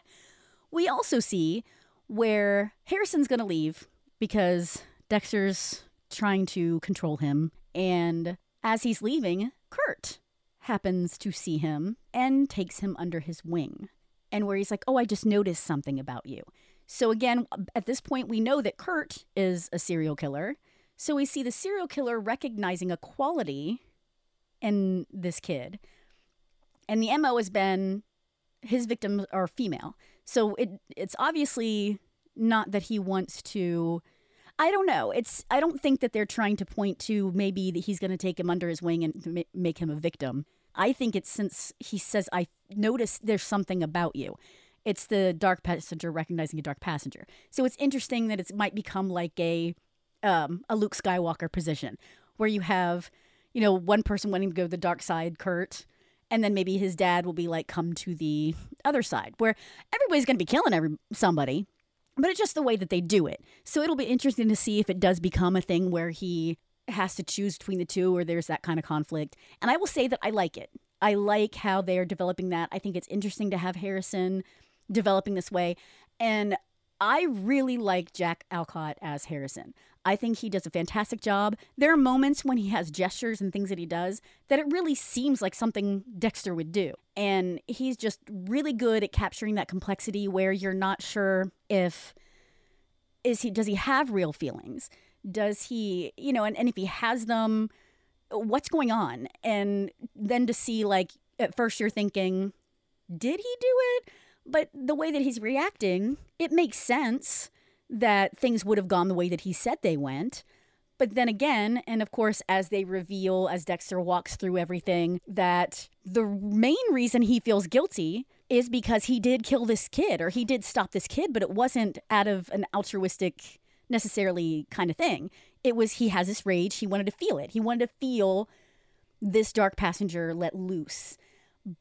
we also see where Harrison's going to leave because Dexter's trying to control him. And as he's leaving, Kurt happens to see him and takes him under his wing. And where he's like, Oh, I just noticed something about you. So, again, at this point, we know that Kurt is a serial killer. So, we see the serial killer recognizing a quality in this kid. And the MO has been his victims are female. So it it's obviously not that he wants to I don't know. It's I don't think that they're trying to point to maybe that he's going to take him under his wing and make him a victim. I think it's since he says I noticed there's something about you. It's the dark passenger recognizing a dark passenger. So it's interesting that it might become like a um, a Luke Skywalker position where you have you know, one person wanting to go to the dark side, Kurt, and then maybe his dad will be like, come to the other side, where everybody's going to be killing every somebody, but it's just the way that they do it. So it'll be interesting to see if it does become a thing where he has to choose between the two, or there's that kind of conflict. And I will say that I like it. I like how they're developing that. I think it's interesting to have Harrison developing this way. And I really like Jack Alcott as Harrison. I think he does a fantastic job. There are moments when he has gestures and things that he does that it really seems like something Dexter would do. And he's just really good at capturing that complexity where you're not sure if is he does he have real feelings? Does he, you know, and, and if he has them, what's going on? And then to see like at first you're thinking, did he do it? But the way that he's reacting, it makes sense that things would have gone the way that he said they went. But then again, and of course, as they reveal, as Dexter walks through everything, that the main reason he feels guilty is because he did kill this kid or he did stop this kid, but it wasn't out of an altruistic, necessarily kind of thing. It was he has this rage. He wanted to feel it. He wanted to feel this dark passenger let loose.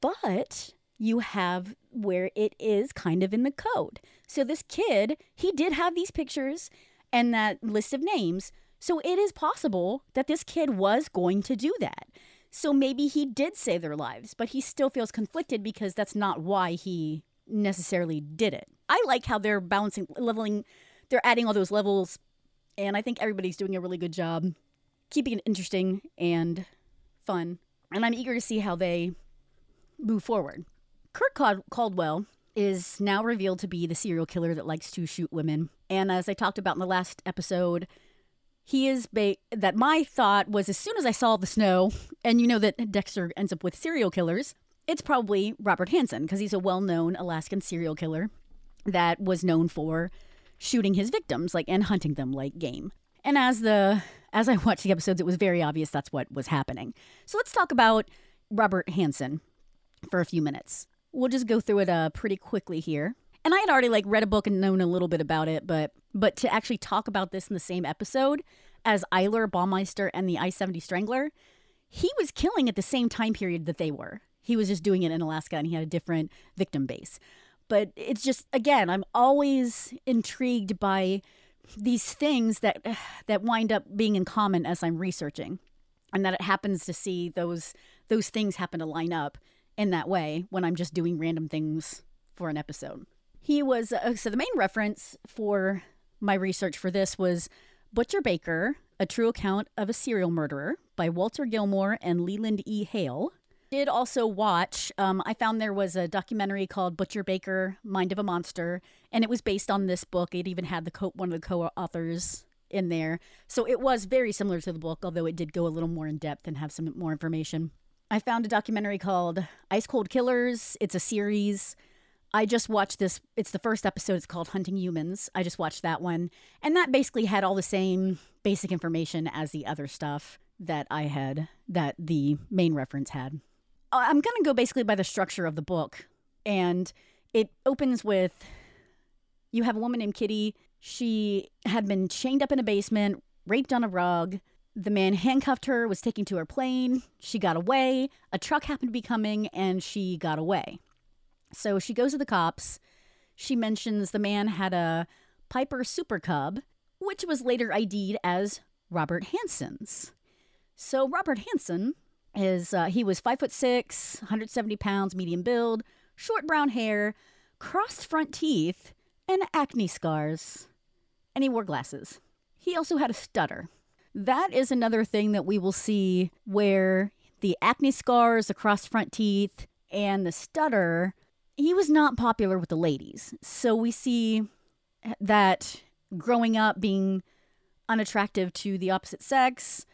But you have where it is kind of in the code. So this kid, he did have these pictures and that list of names. So it is possible that this kid was going to do that. So maybe he did save their lives, but he still feels conflicted because that's not why he necessarily did it. I like how they're balancing, leveling, they're adding all those levels, and I think everybody's doing a really good job keeping it interesting and fun. And I'm eager to see how they move forward. Kurt Caldwell is now revealed to be the serial killer that likes to shoot women. And as I talked about in the last episode, he is ba- that my thought was as soon as I saw the snow, and you know that Dexter ends up with serial killers, it's probably Robert Hansen because he's a well-known Alaskan serial killer that was known for shooting his victims like and hunting them like game. And as the as I watched the episodes, it was very obvious that's what was happening. So let's talk about Robert Hansen for a few minutes. We'll just go through it uh, pretty quickly here. And I had already like read a book and known a little bit about it, but but to actually talk about this in the same episode as Eyler Baumeister and the I-70 Strangler, he was killing at the same time period that they were. He was just doing it in Alaska and he had a different victim base. But it's just again, I'm always intrigued by these things that that wind up being in common as I'm researching, and that it happens to see those those things happen to line up in that way when I'm just doing random things for an episode. He was uh, so the main reference for my research for this was Butcher Baker, a true account of a serial murderer by Walter Gilmour and Leland E. Hale did also watch, um, I found there was a documentary called Butcher Baker, Mind of a Monster, and it was based on this book. It even had the co- one of the co-authors in there. So it was very similar to the book, although it did go a little more in depth and have some more information. I found a documentary called Ice Cold Killers. It's a series. I just watched this. It's the first episode. It's called Hunting Humans. I just watched that one. And that basically had all the same basic information as the other stuff that I had, that the main reference had. Uh, I'm going to go basically by the structure of the book. And it opens with you have a woman named Kitty. She had been chained up in a basement, raped on a rug. The man handcuffed her, was taken to her plane. She got away. A truck happened to be coming, and she got away. So she goes to the cops. She mentions the man had a Piper Super Cub, which was later ID'd as Robert Hansen's. So Robert Hansen is uh, he was five foot six, 170 pounds, medium build, short brown hair, crossed front teeth, and acne scars. And he wore glasses. He also had a stutter. That is another thing that we will see where the acne scars, the crossed front teeth, and the stutter, he was not popular with the ladies. So we see that growing up being unattractive to the opposite sex,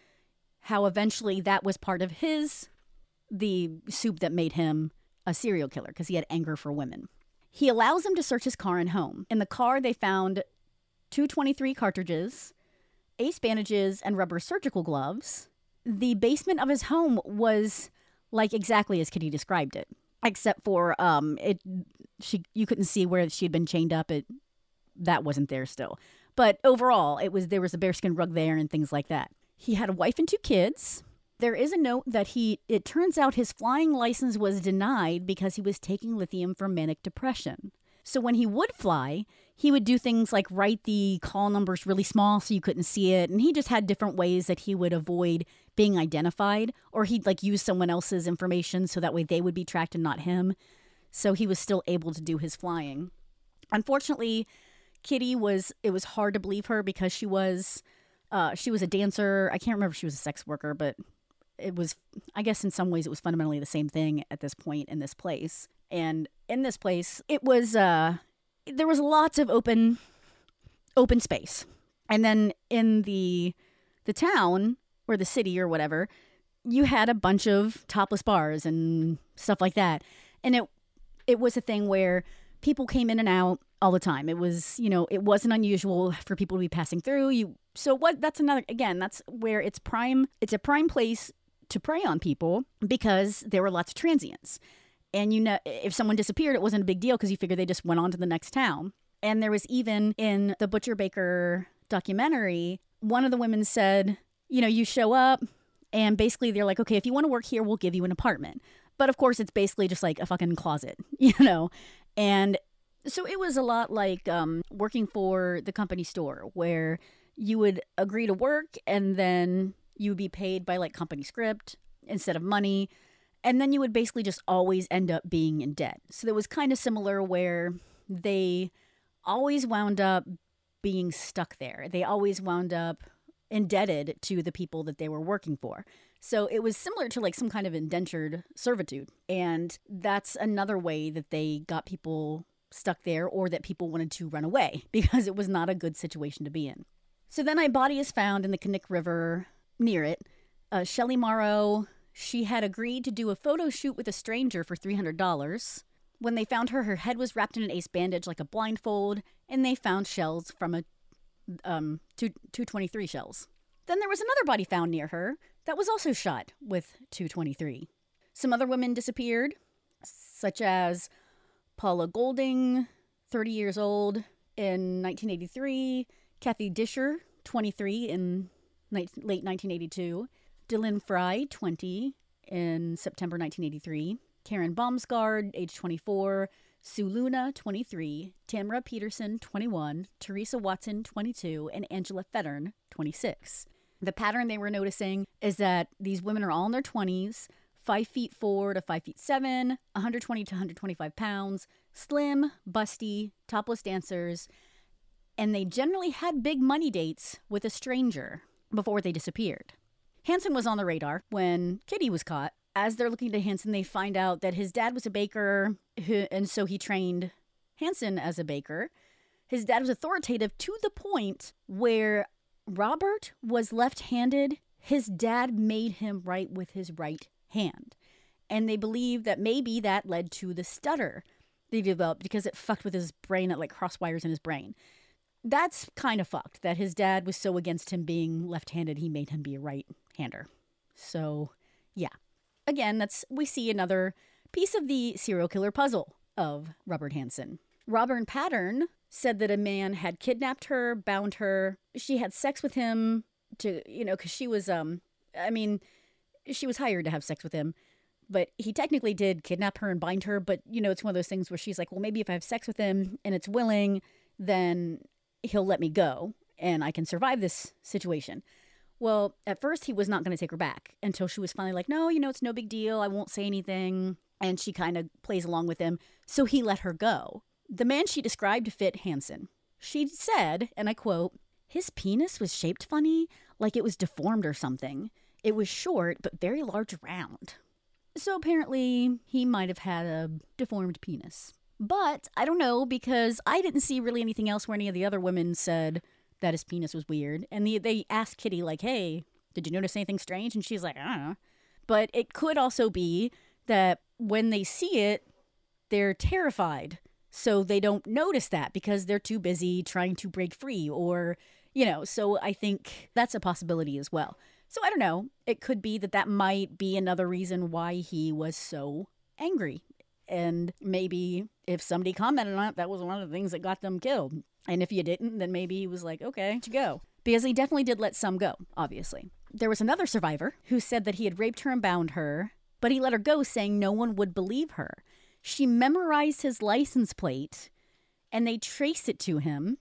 how eventually that was part of his the soup that made him a serial killer because he had anger for women. He allows them to search his car and home. In the car, they found 223 cartridges, ace bandages, and rubber surgical gloves. The basement of his home was like exactly as Kitty described it, except for um, it. She you couldn't see where she had been chained up. It that wasn't there still, but overall, it was there was a bearskin rug there and things like that. He had a wife and two kids. There is a note that he, it turns out his flying license was denied because he was taking lithium for manic depression. So when he would fly, he would do things like write the call numbers really small so you couldn't see it. And he just had different ways that he would avoid being identified, or he'd like use someone else's information so that way they would be tracked and not him. So he was still able to do his flying. Unfortunately, Kitty was, it was hard to believe her because she was uh, she was a dancer. I can't remember if she was a sex worker, but it was, I guess, in some ways, it was fundamentally the same thing at this point in this place. And in this place, it was, uh, there was lots of open, open space. And then in the, the town or the city or whatever, you had a bunch of topless bars and stuff like that. And it, it was a thing where people came in and out all the time. It was, you know, it wasn't unusual for people to be passing through. You so what that's another again, that's where it's prime it's a prime place to prey on people because there were lots of transients. And you know if someone disappeared, it wasn't a big deal because you figure they just went on to the next town. And there was even in the Butcher Baker documentary, one of the women said, you know, you show up and basically they're like, okay, if you want to work here, we'll give you an apartment. But of course, it's basically just like a fucking closet, you know? And so it was a lot like um, working for the company store where you would agree to work and then you would be paid by like company script instead of money. And then you would basically just always end up being in debt. So it was kind of similar where they always wound up being stuck there. They always wound up indebted to the people that they were working for. So it was similar to like some kind of indentured servitude. And that's another way that they got people stuck there or that people wanted to run away because it was not a good situation to be in. So then a body is found in the Knik River near it. Uh, Sherry Morrow, she had agreed to do a photo shoot with a stranger for $300. When they found her, her head was wrapped in an ace bandage like a blindfold, and they found shells from a um, 223 shells. Then there was another body found near her that was also shot with 223. Some other women disappeared, such as Paula Goulding, 30 years old, in 1983, Kathy Disher, 23, in late 1982, DeLynn Frey, 20, in September 1983, Karen Baunsgard, age 24, Sue Luna, 23, Tamara Pederson, 21, Teresa Watson, 22, and Angela Feddern, 26. The pattern they were noticing is that these women are all in their 20s, 5 feet 4 to 5 feet 7, 120 to 125 pounds, slim, busty, topless dancers, and they generally had big money dates with a stranger before they disappeared. Hansen was on the radar when Kitty was caught. As they're looking to Hansen, they find out that his dad was a baker, who, and so he trained Hansen as a baker. His dad was authoritative to the point where Robert was left handed. His dad made him write with his right hand. And they believe that maybe that led to the stutter they developed because it fucked with his brain at like cross wires in his brain. That's kind of fucked that his dad was so against him being left handed, he made him be right hander. So, yeah. Again, that's we see another piece of the serial killer puzzle of Robert Hansen. Robert Pattern said that a man had kidnapped her, bound her. She had sex with him to, you know, because she was, um, I mean, she was hired to have sex with him, but he technically did kidnap her and bind her. But, you know, it's one of those things where she's like, well, maybe if I have sex with him and it's willing, then he'll let me go and I can survive this situation. Well, at first he was not going to take her back until she was finally like, no, you know, it's no big deal. I won't say anything. And she kind of plays along with him. So he let her go. The man she described fit Hansen. She said, and I quote, his penis was shaped funny, like it was deformed or something. It was short, but very large round. So apparently, he might have had a deformed penis. But I don't know because I didn't see really anything else where any of the other women said that his penis was weird. And the, they asked Kitty, like, hey, did you notice anything strange? And she's like, I don't know. But it could also be that when they see it, they're terrified. So they don't notice that because they're too busy trying to break free or, you know, so I think that's a possibility as well. So I don't know. It could be that that might be another reason why he was so angry. And maybe if somebody commented on it, that was one of the things that got them killed. And if you didn't, then maybe he was like, okay, to go. Because he definitely did let some go, obviously. There was another survivor who said that he had raped her and bound her, but he let her go, saying no one would believe her. She memorized his license plate and they traced it to him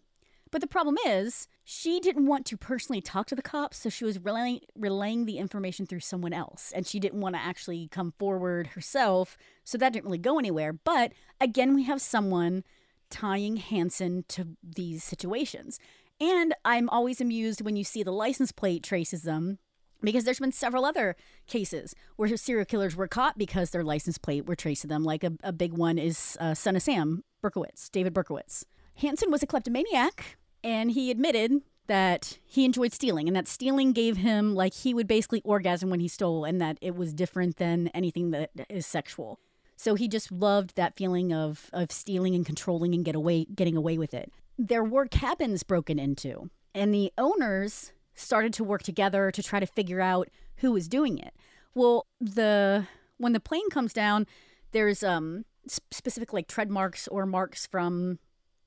but the problem is, she didn't want to personally talk to the cops, so she was relaying, relaying the information through someone else. And she didn't want to actually come forward herself, so that didn't really go anywhere. But again, we have someone tying Hansen to these situations. And I'm always amused when you see the license plate traces them because there's been several other cases where serial killers were caught because their license plate were traced to them. Like a, a big one is uh, Son of Sam Berkowitz, David Berkowitz. Hansen was a kleptomaniac, and he admitted that he enjoyed stealing and that stealing gave him like he would basically orgasm when he stole and that it was different than anything that is sexual. So he just loved that feeling of of stealing and controlling and get away getting away with it. There were cabins broken into and the owners started to work together to try to figure out who was doing it. Well, the when the plane comes down, there's um specific like tread marks or marks from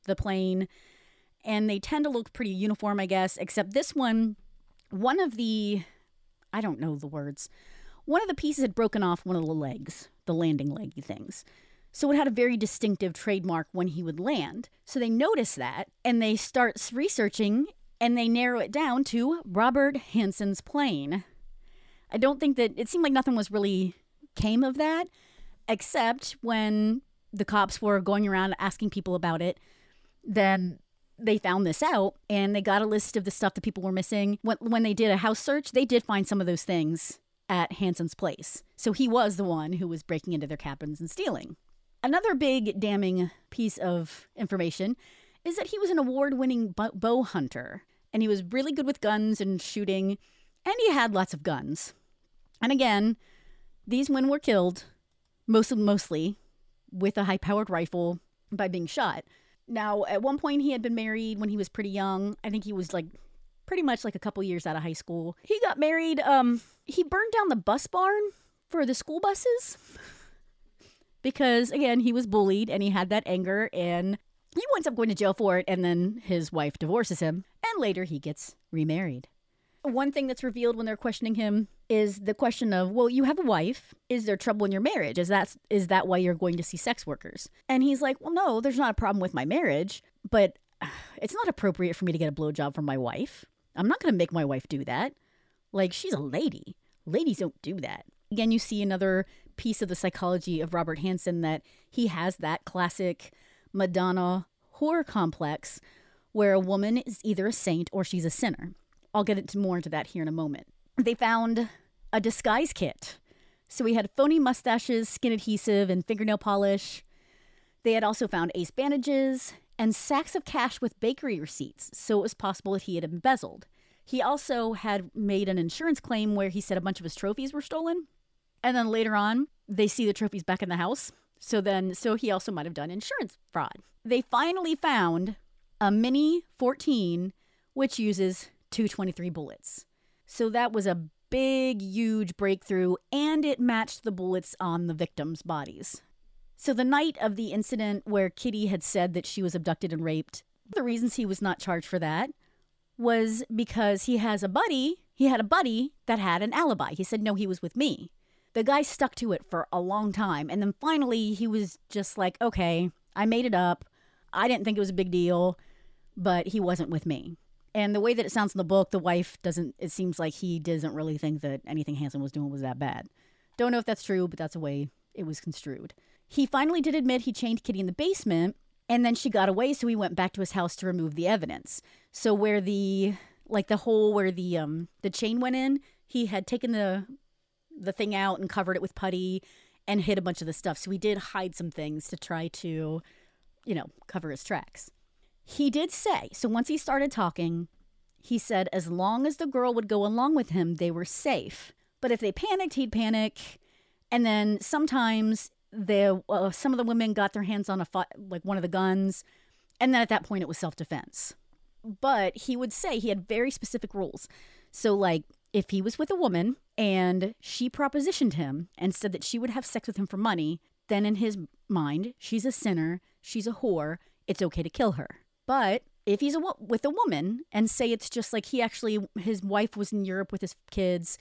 the plane and they tend to look pretty uniform, I guess, except this one, one of the, I don't know the words, one of the pieces had broken off one of the legs, the landing leggy things. So it had a very distinctive trademark when he would land. So they notice that and they start researching and they narrow it down to Robert Hansen's plane. I don't think that it seemed like nothing was really came of that, except when the cops were going around asking people about it. Then they found this out and they got a list of the stuff that people were missing. When, when they did a house search, they did find some of those things at Hansen's place. So he was the one who was breaking into their cabins and stealing. Another big damning piece of information is that he was an award winning bow hunter and he was really good with guns and shooting, and he had lots of guns. And again, these men were killed most mostly with a high powered rifle by being shot. Now, at one point, he had been married when he was pretty young. I think he was like pretty much like a couple years out of high school. He got married. Um, he burned down the bus barn for the school buses because, again, he was bullied and he had that anger and he winds up going to jail for it. And then his wife divorces him, and later he gets remarried. One thing that's revealed when they're questioning him is the question of, well, you have a wife. Is there trouble in your marriage? Is that is that why you're going to see sex workers? And he's like, well, no, there's not a problem with my marriage, but it's not appropriate for me to get a blowjob from my wife. I'm not going to make my wife do that. Like she's a lady. Ladies don't do that. Again, you see another piece of the psychology of Robert Hansen that he has that classic Madonna whore complex where a woman is either a saint or she's a sinner. I'll get into more into that here in a moment. They found a disguise kit. So we had phony mustaches, skin adhesive, and fingernail polish. They had also found ace bandages and sacks of cash with bakery receipts, so it was possible that he had embezzled. He also had made an insurance claim where he said a bunch of his trophies were stolen. And then later on, they see the trophies back in the house. So then, so he also might have done insurance fraud. They finally found a Mini 14, which uses 223 bullets. So that was a big, huge breakthrough, and it matched the bullets on the victims' bodies. So the night of the incident where Kitty had said that she was abducted and raped, the reasons he was not charged for that was because he has a buddy, he had a buddy that had an alibi. He said, No, he was with me. The guy stuck to it for a long time. And then finally, he was just like, Okay, I made it up. I didn't think it was a big deal, but he wasn't with me. And the way that it sounds in the book, the wife doesn't, it seems like he doesn't really think that anything Hansen was doing was that bad. Don't know if that's true, but that's the way it was construed. He finally did admit he chained Kitty in the basement, and then she got away, so he went back to his house to remove the evidence. So where the like the hole where the um the chain went in, he had taken the the thing out and covered it with putty and hid a bunch of the stuff. So he did hide some things to try to, you know, cover his tracks. He did say, so once he started talking, he said as long as the girl would go along with him, they were safe. But if they panicked, he'd panic. And then sometimes the uh, some of the women got their hands on a like one of the guns, and then at that point it was self defense. But he would say he had very specific rules. So like if he was with a woman and she propositioned him and said that she would have sex with him for money, then in his mind she's a sinner, she's a whore, it's okay to kill her. But if he's a, with a woman and say it's just like he actually, his wife was in Europe with his kids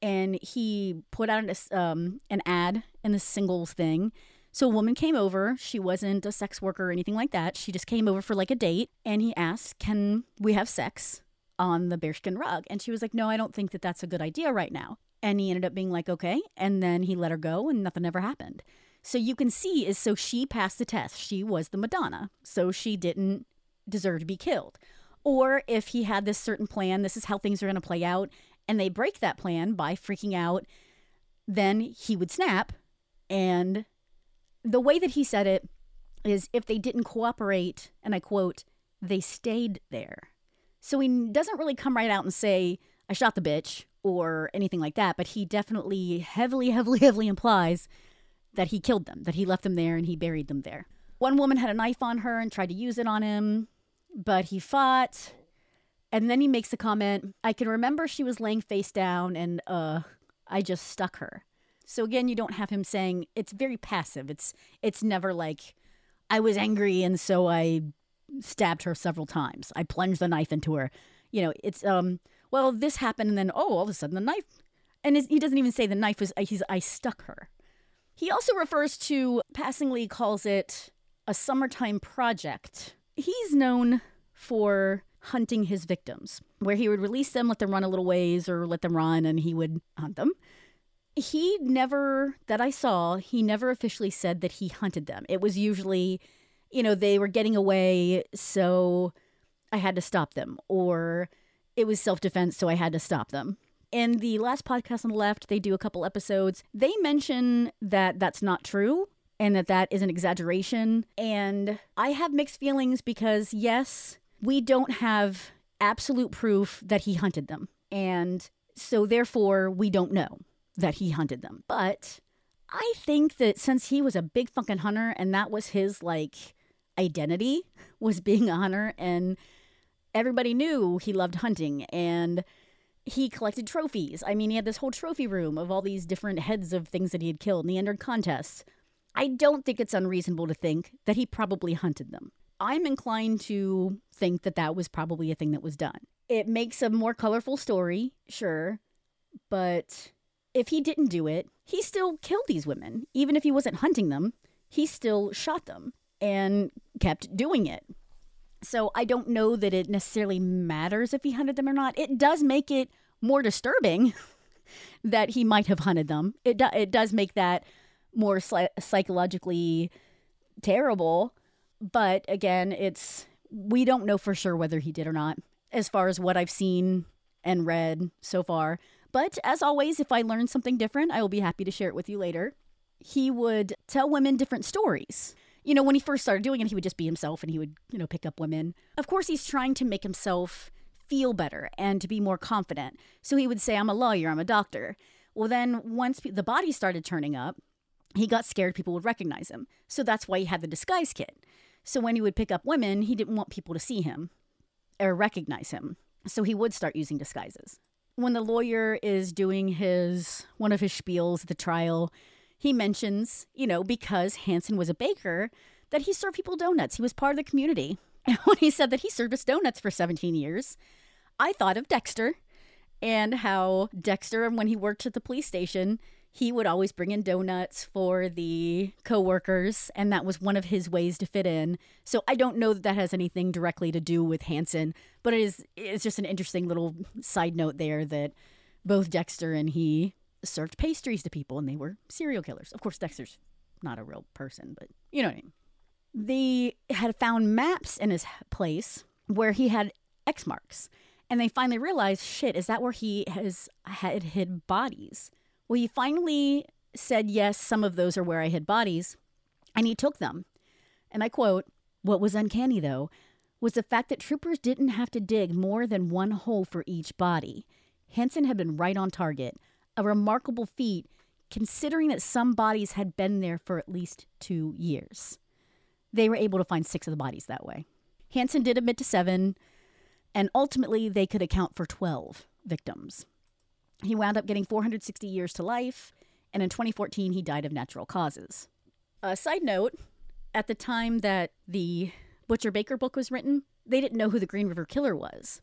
and he put out an, um, an ad in the singles thing. So a woman came over. She wasn't a sex worker or anything like that. She just came over for like a date and he asked, Can we have sex on the bearskin rug? And she was like, No, I don't think that that's a good idea right now. And he ended up being like, Okay. And then he let her go and nothing ever happened. So you can see is so she passed the test. She was the Madonna. So she didn't deserve to be killed. Or if he had this certain plan, this is how things are going to play out, and they break that plan by freaking out, then he would snap. And the way that he said it is if they didn't cooperate, and I quote, they stayed there. So he doesn't really come right out and say, I shot the bitch or anything like that, but he definitely heavily, heavily, heavily implies that he killed them, that he left them there and he buried them there. One woman had a knife on her and tried to use it on him, but he fought. And then he makes a comment I can remember she was laying face down and uh, I just stuck her. So again, you don't have him saying it's very passive. It's it's never like I was angry and so I stabbed her several times. I plunged the knife into her. You know, it's um well this happened and then oh all of a sudden the knife and he doesn't even say the knife was he's I stuck her. He also refers to, passingly calls it a summertime project. He's known for hunting his victims, where he would release them, let them run a little ways, or let them run, and he would hunt them. He never, that I saw, he never officially said that he hunted them. It was usually, you know, they were getting away, so I had to stop them, or it was self defense, so I had to stop them in the last podcast on the left, they do a couple episodes. They mention that that's not true and that that is an exaggeration. And I have mixed feelings because, yes, we don't have absolute proof that he hunted them. And so, therefore, we don't know that he hunted them. But I think that since he was a big fucking hunter and that was his like identity was being a hunter and everybody knew he loved hunting and he collected trophies. I mean, he had this whole trophy room of all these different heads of things that he had killed and he entered contests. I don't think it's unreasonable to think that he probably hunted them. I'm inclined to think that that was probably a thing that was done. It makes a more colorful story, sure, but if he didn't do it, he still killed these women. Even if he wasn't hunting them, he still shot them and kept doing it. So I don't know that it necessarily matters if he hunted them or not. It does make it more disturbing that he might have hunted them. It do- it does make that more psychologically terrible. But again, it's we don't know for sure whether he did or not as far as what I've seen and read so far. But as always, if I learn something different, I will be happy to share it with you later. He would tell women different stories. You know, when he first started doing it, he would just be himself and he would, you know, pick up women. Of course, he's trying to make himself feel better and to be more confident. So he would say, I'm a lawyer, I'm a doctor. Well, then once the body started turning up, he got scared people would recognize him. So that's why he had the disguise kit. So when he would pick up women, he didn't want people to see him or recognize him. So he would start using disguises when the lawyer is doing his one of his spiels at the trial, he mentions, you know, because Hansen was a baker, that he served people donuts. He was part of the community. And when he said that he served us donuts for 17 years, I thought of Dexter and how Dexter, when he worked at the police station, he would always bring in donuts for the coworkers, and that was one of his ways to fit in. So I don't know that that has anything directly to do with Hansen, but it is it's just an interesting little side note there that both Dexter and he served pastries to people, and they were serial killers. Of course, Dexter's not a real person, but you know what I mean. They had found maps in his place where he had X marks, and they finally realized, shit, is that where he has had hid bodies? Well, he finally said, Yes, some of those are where I hid bodies. And he took them. And I quote What was uncanny, though, was the fact that troopers didn't have to dig more than one hole for each body. Hansen had been right on target, a remarkable feat considering that some bodies had been there for at least two years. They were able to find six of the bodies that way. Hansen did admit to seven, and ultimately they could account for 12 victims. He wound up getting 460 years to life, and in 2014, he died of natural causes. A side note at the time that the Butcher Baker book was written, they didn't know who the Green River Killer was.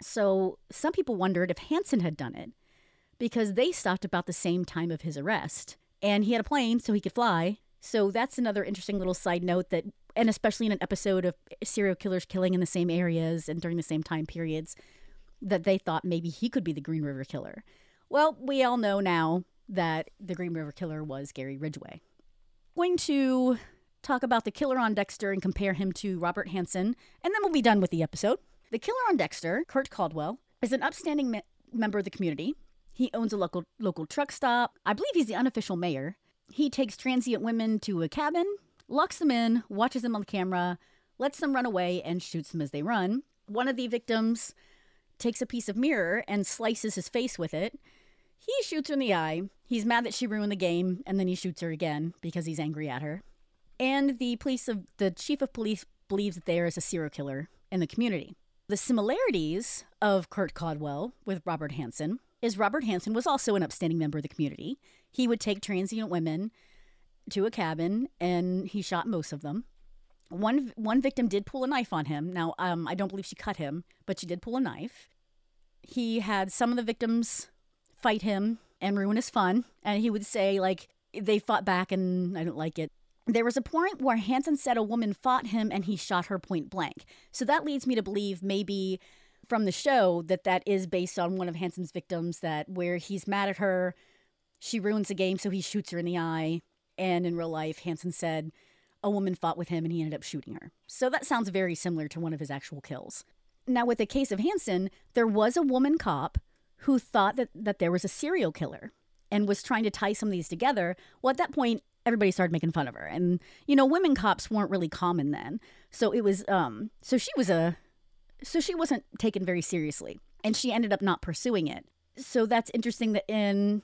So some people wondered if Hansen had done it because they stopped about the same time of his arrest. And he had a plane so he could fly. So that's another interesting little side note that, and especially in an episode of serial killers killing in the same areas and during the same time periods, that they thought maybe he could be the Green River Killer. Well, we all know now that the Green River Killer was Gary Ridgway. Going to talk about the killer on Dexter and compare him to Robert Hansen, and then we'll be done with the episode. The killer on Dexter, Kurt Caldwell, is an upstanding me- member of the community. He owns a local local truck stop. I believe he's the unofficial mayor. He takes transient women to a cabin, locks them in, watches them on the camera, lets them run away, and shoots them as they run. One of the victims takes a piece of mirror and slices his face with it. He shoots her in the eye. He's mad that she ruined the game, and then he shoots her again because he's angry at her. And the police of the chief of police believes that there is a serial killer in the community. The similarities of Kurt Caldwell with Robert Hansen is Robert Hansen was also an upstanding member of the community. He would take transient women to a cabin and he shot most of them. One one victim did pull a knife on him. Now, um, I don't believe she cut him, but she did pull a knife. He had some of the victims fight him and ruin his fun, and he would say like they fought back and I don't like it. There was a point where Hansen said a woman fought him and he shot her point blank. So that leads me to believe maybe from the show that that is based on one of Hansen's victims that where he's mad at her, she ruins the game so he shoots her in the eye, and in real life Hansen said a woman fought with him and he ended up shooting her. So that sounds very similar to one of his actual kills. Now, with the case of Hansen, there was a woman cop who thought that, that there was a serial killer and was trying to tie some of these together. Well, at that point, everybody started making fun of her. And, you know, women cops weren't really common then. So it was, um, so she was a, so she wasn't taken very seriously. And she ended up not pursuing it. So that's interesting that in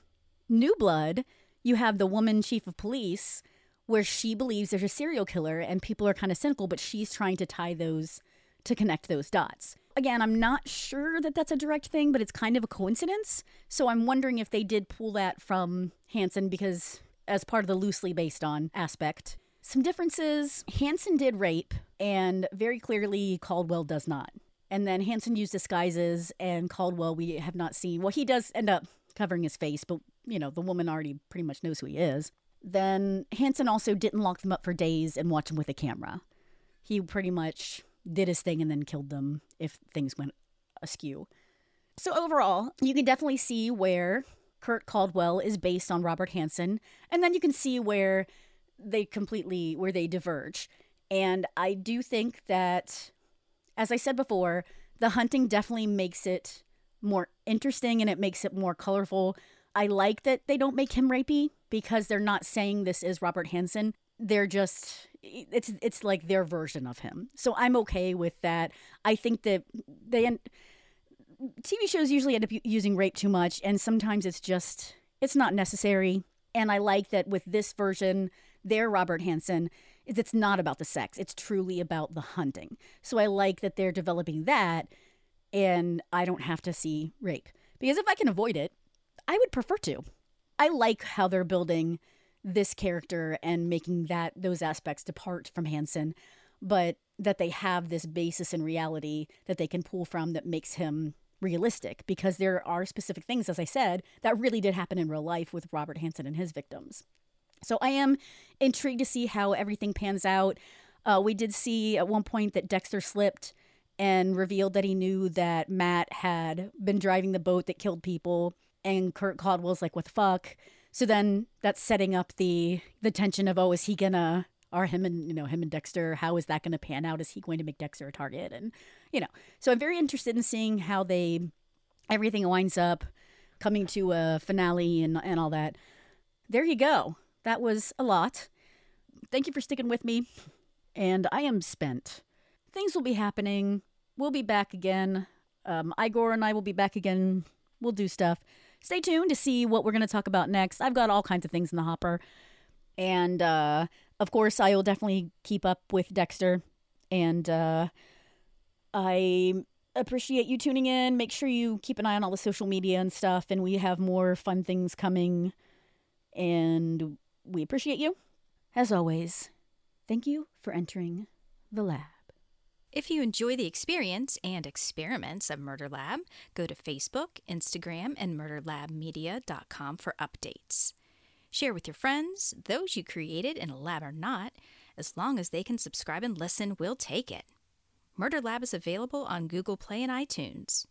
New Blood, you have the woman chief of police where she believes there's a serial killer and people are kind of cynical, but she's trying to tie those to connect those dots. Again, I'm not sure that that's a direct thing, but it's kind of a coincidence. So I'm wondering if they did pull that from Hansen because, as part of the loosely based on aspect, some differences. Hansen did rape, and very clearly Caldwell does not. And then Hansen used disguises, and Caldwell we have not seen. Well, he does end up covering his face, but you know the woman already pretty much knows who he is. Then Hansen also didn't lock them up for days and watch them with a camera. He pretty much did his thing and then killed them if things went askew. So overall, you can definitely see where Kurt Caldwell is based on Robert Hansen, and then you can see where they completely where they diverge. And I do think that as I said before, the hunting definitely makes it more interesting and it makes it more colorful. I like that they don't make him rapey because they're not saying this is Robert Hansen. They're just it's it's like their version of him. So I'm okay with that. I think that they end, TV shows usually end up using rape too much and sometimes it's just it's not necessary. And I like that with this version, they're Robert Hansen is it's not about the sex. It's truly about the hunting. So I like that they're developing that and I don't have to see rape. Because if I can avoid it, I would prefer to. I like how they're building this character and making that those aspects depart from Hansen, but that they have this basis in reality that they can pull from that makes him realistic because there are specific things as I said that really did happen in real life with Robert Hansen and his victims. So I am intrigued to see how everything pans out. Uh, we did see at one point that Dexter slipped and revealed that he knew that Matt had been driving the boat that killed people and Kurt Caldwell's like, what the fuck? So then that's setting up the the tension of, oh, is he gonna are him and you know him and Dexter? How is that going to pan out? Is he going to make Dexter a target? And you know, so I'm very interested in seeing how they everything winds up coming to a finale and and all that. There you go. That was a lot. Thank you for sticking with me. And I am spent. Things will be happening. We'll be back again. Um, Igor and I will be back again. We'll do stuff stay tuned to see what we're going to talk about next. I've got all kinds of things in the hopper. And uh, of course, I will definitely keep up with Dexter. And uh, I appreciate you tuning in. Make sure you keep an eye on all the social media and stuff. And we have more fun things coming. And we appreciate you. As always, thank you for entering the lab. If you enjoy the experience and experiments of Murder Lab, go to Facebook, Instagram, and murderlabmedia.com for updates. Share with your friends, those you created in a lab or not, as long as they can subscribe and listen, we'll take it. Murder Lab is available on Google Play and iTunes.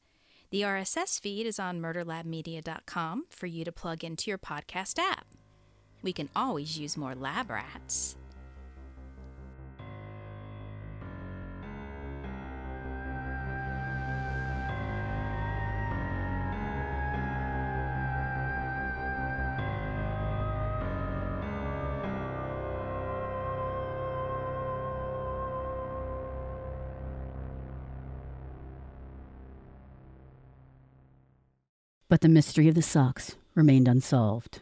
The RSS feed is on murderlabmedia.com for you to plug into your podcast app. We can always use more lab rats. But the mystery of the socks remained unsolved.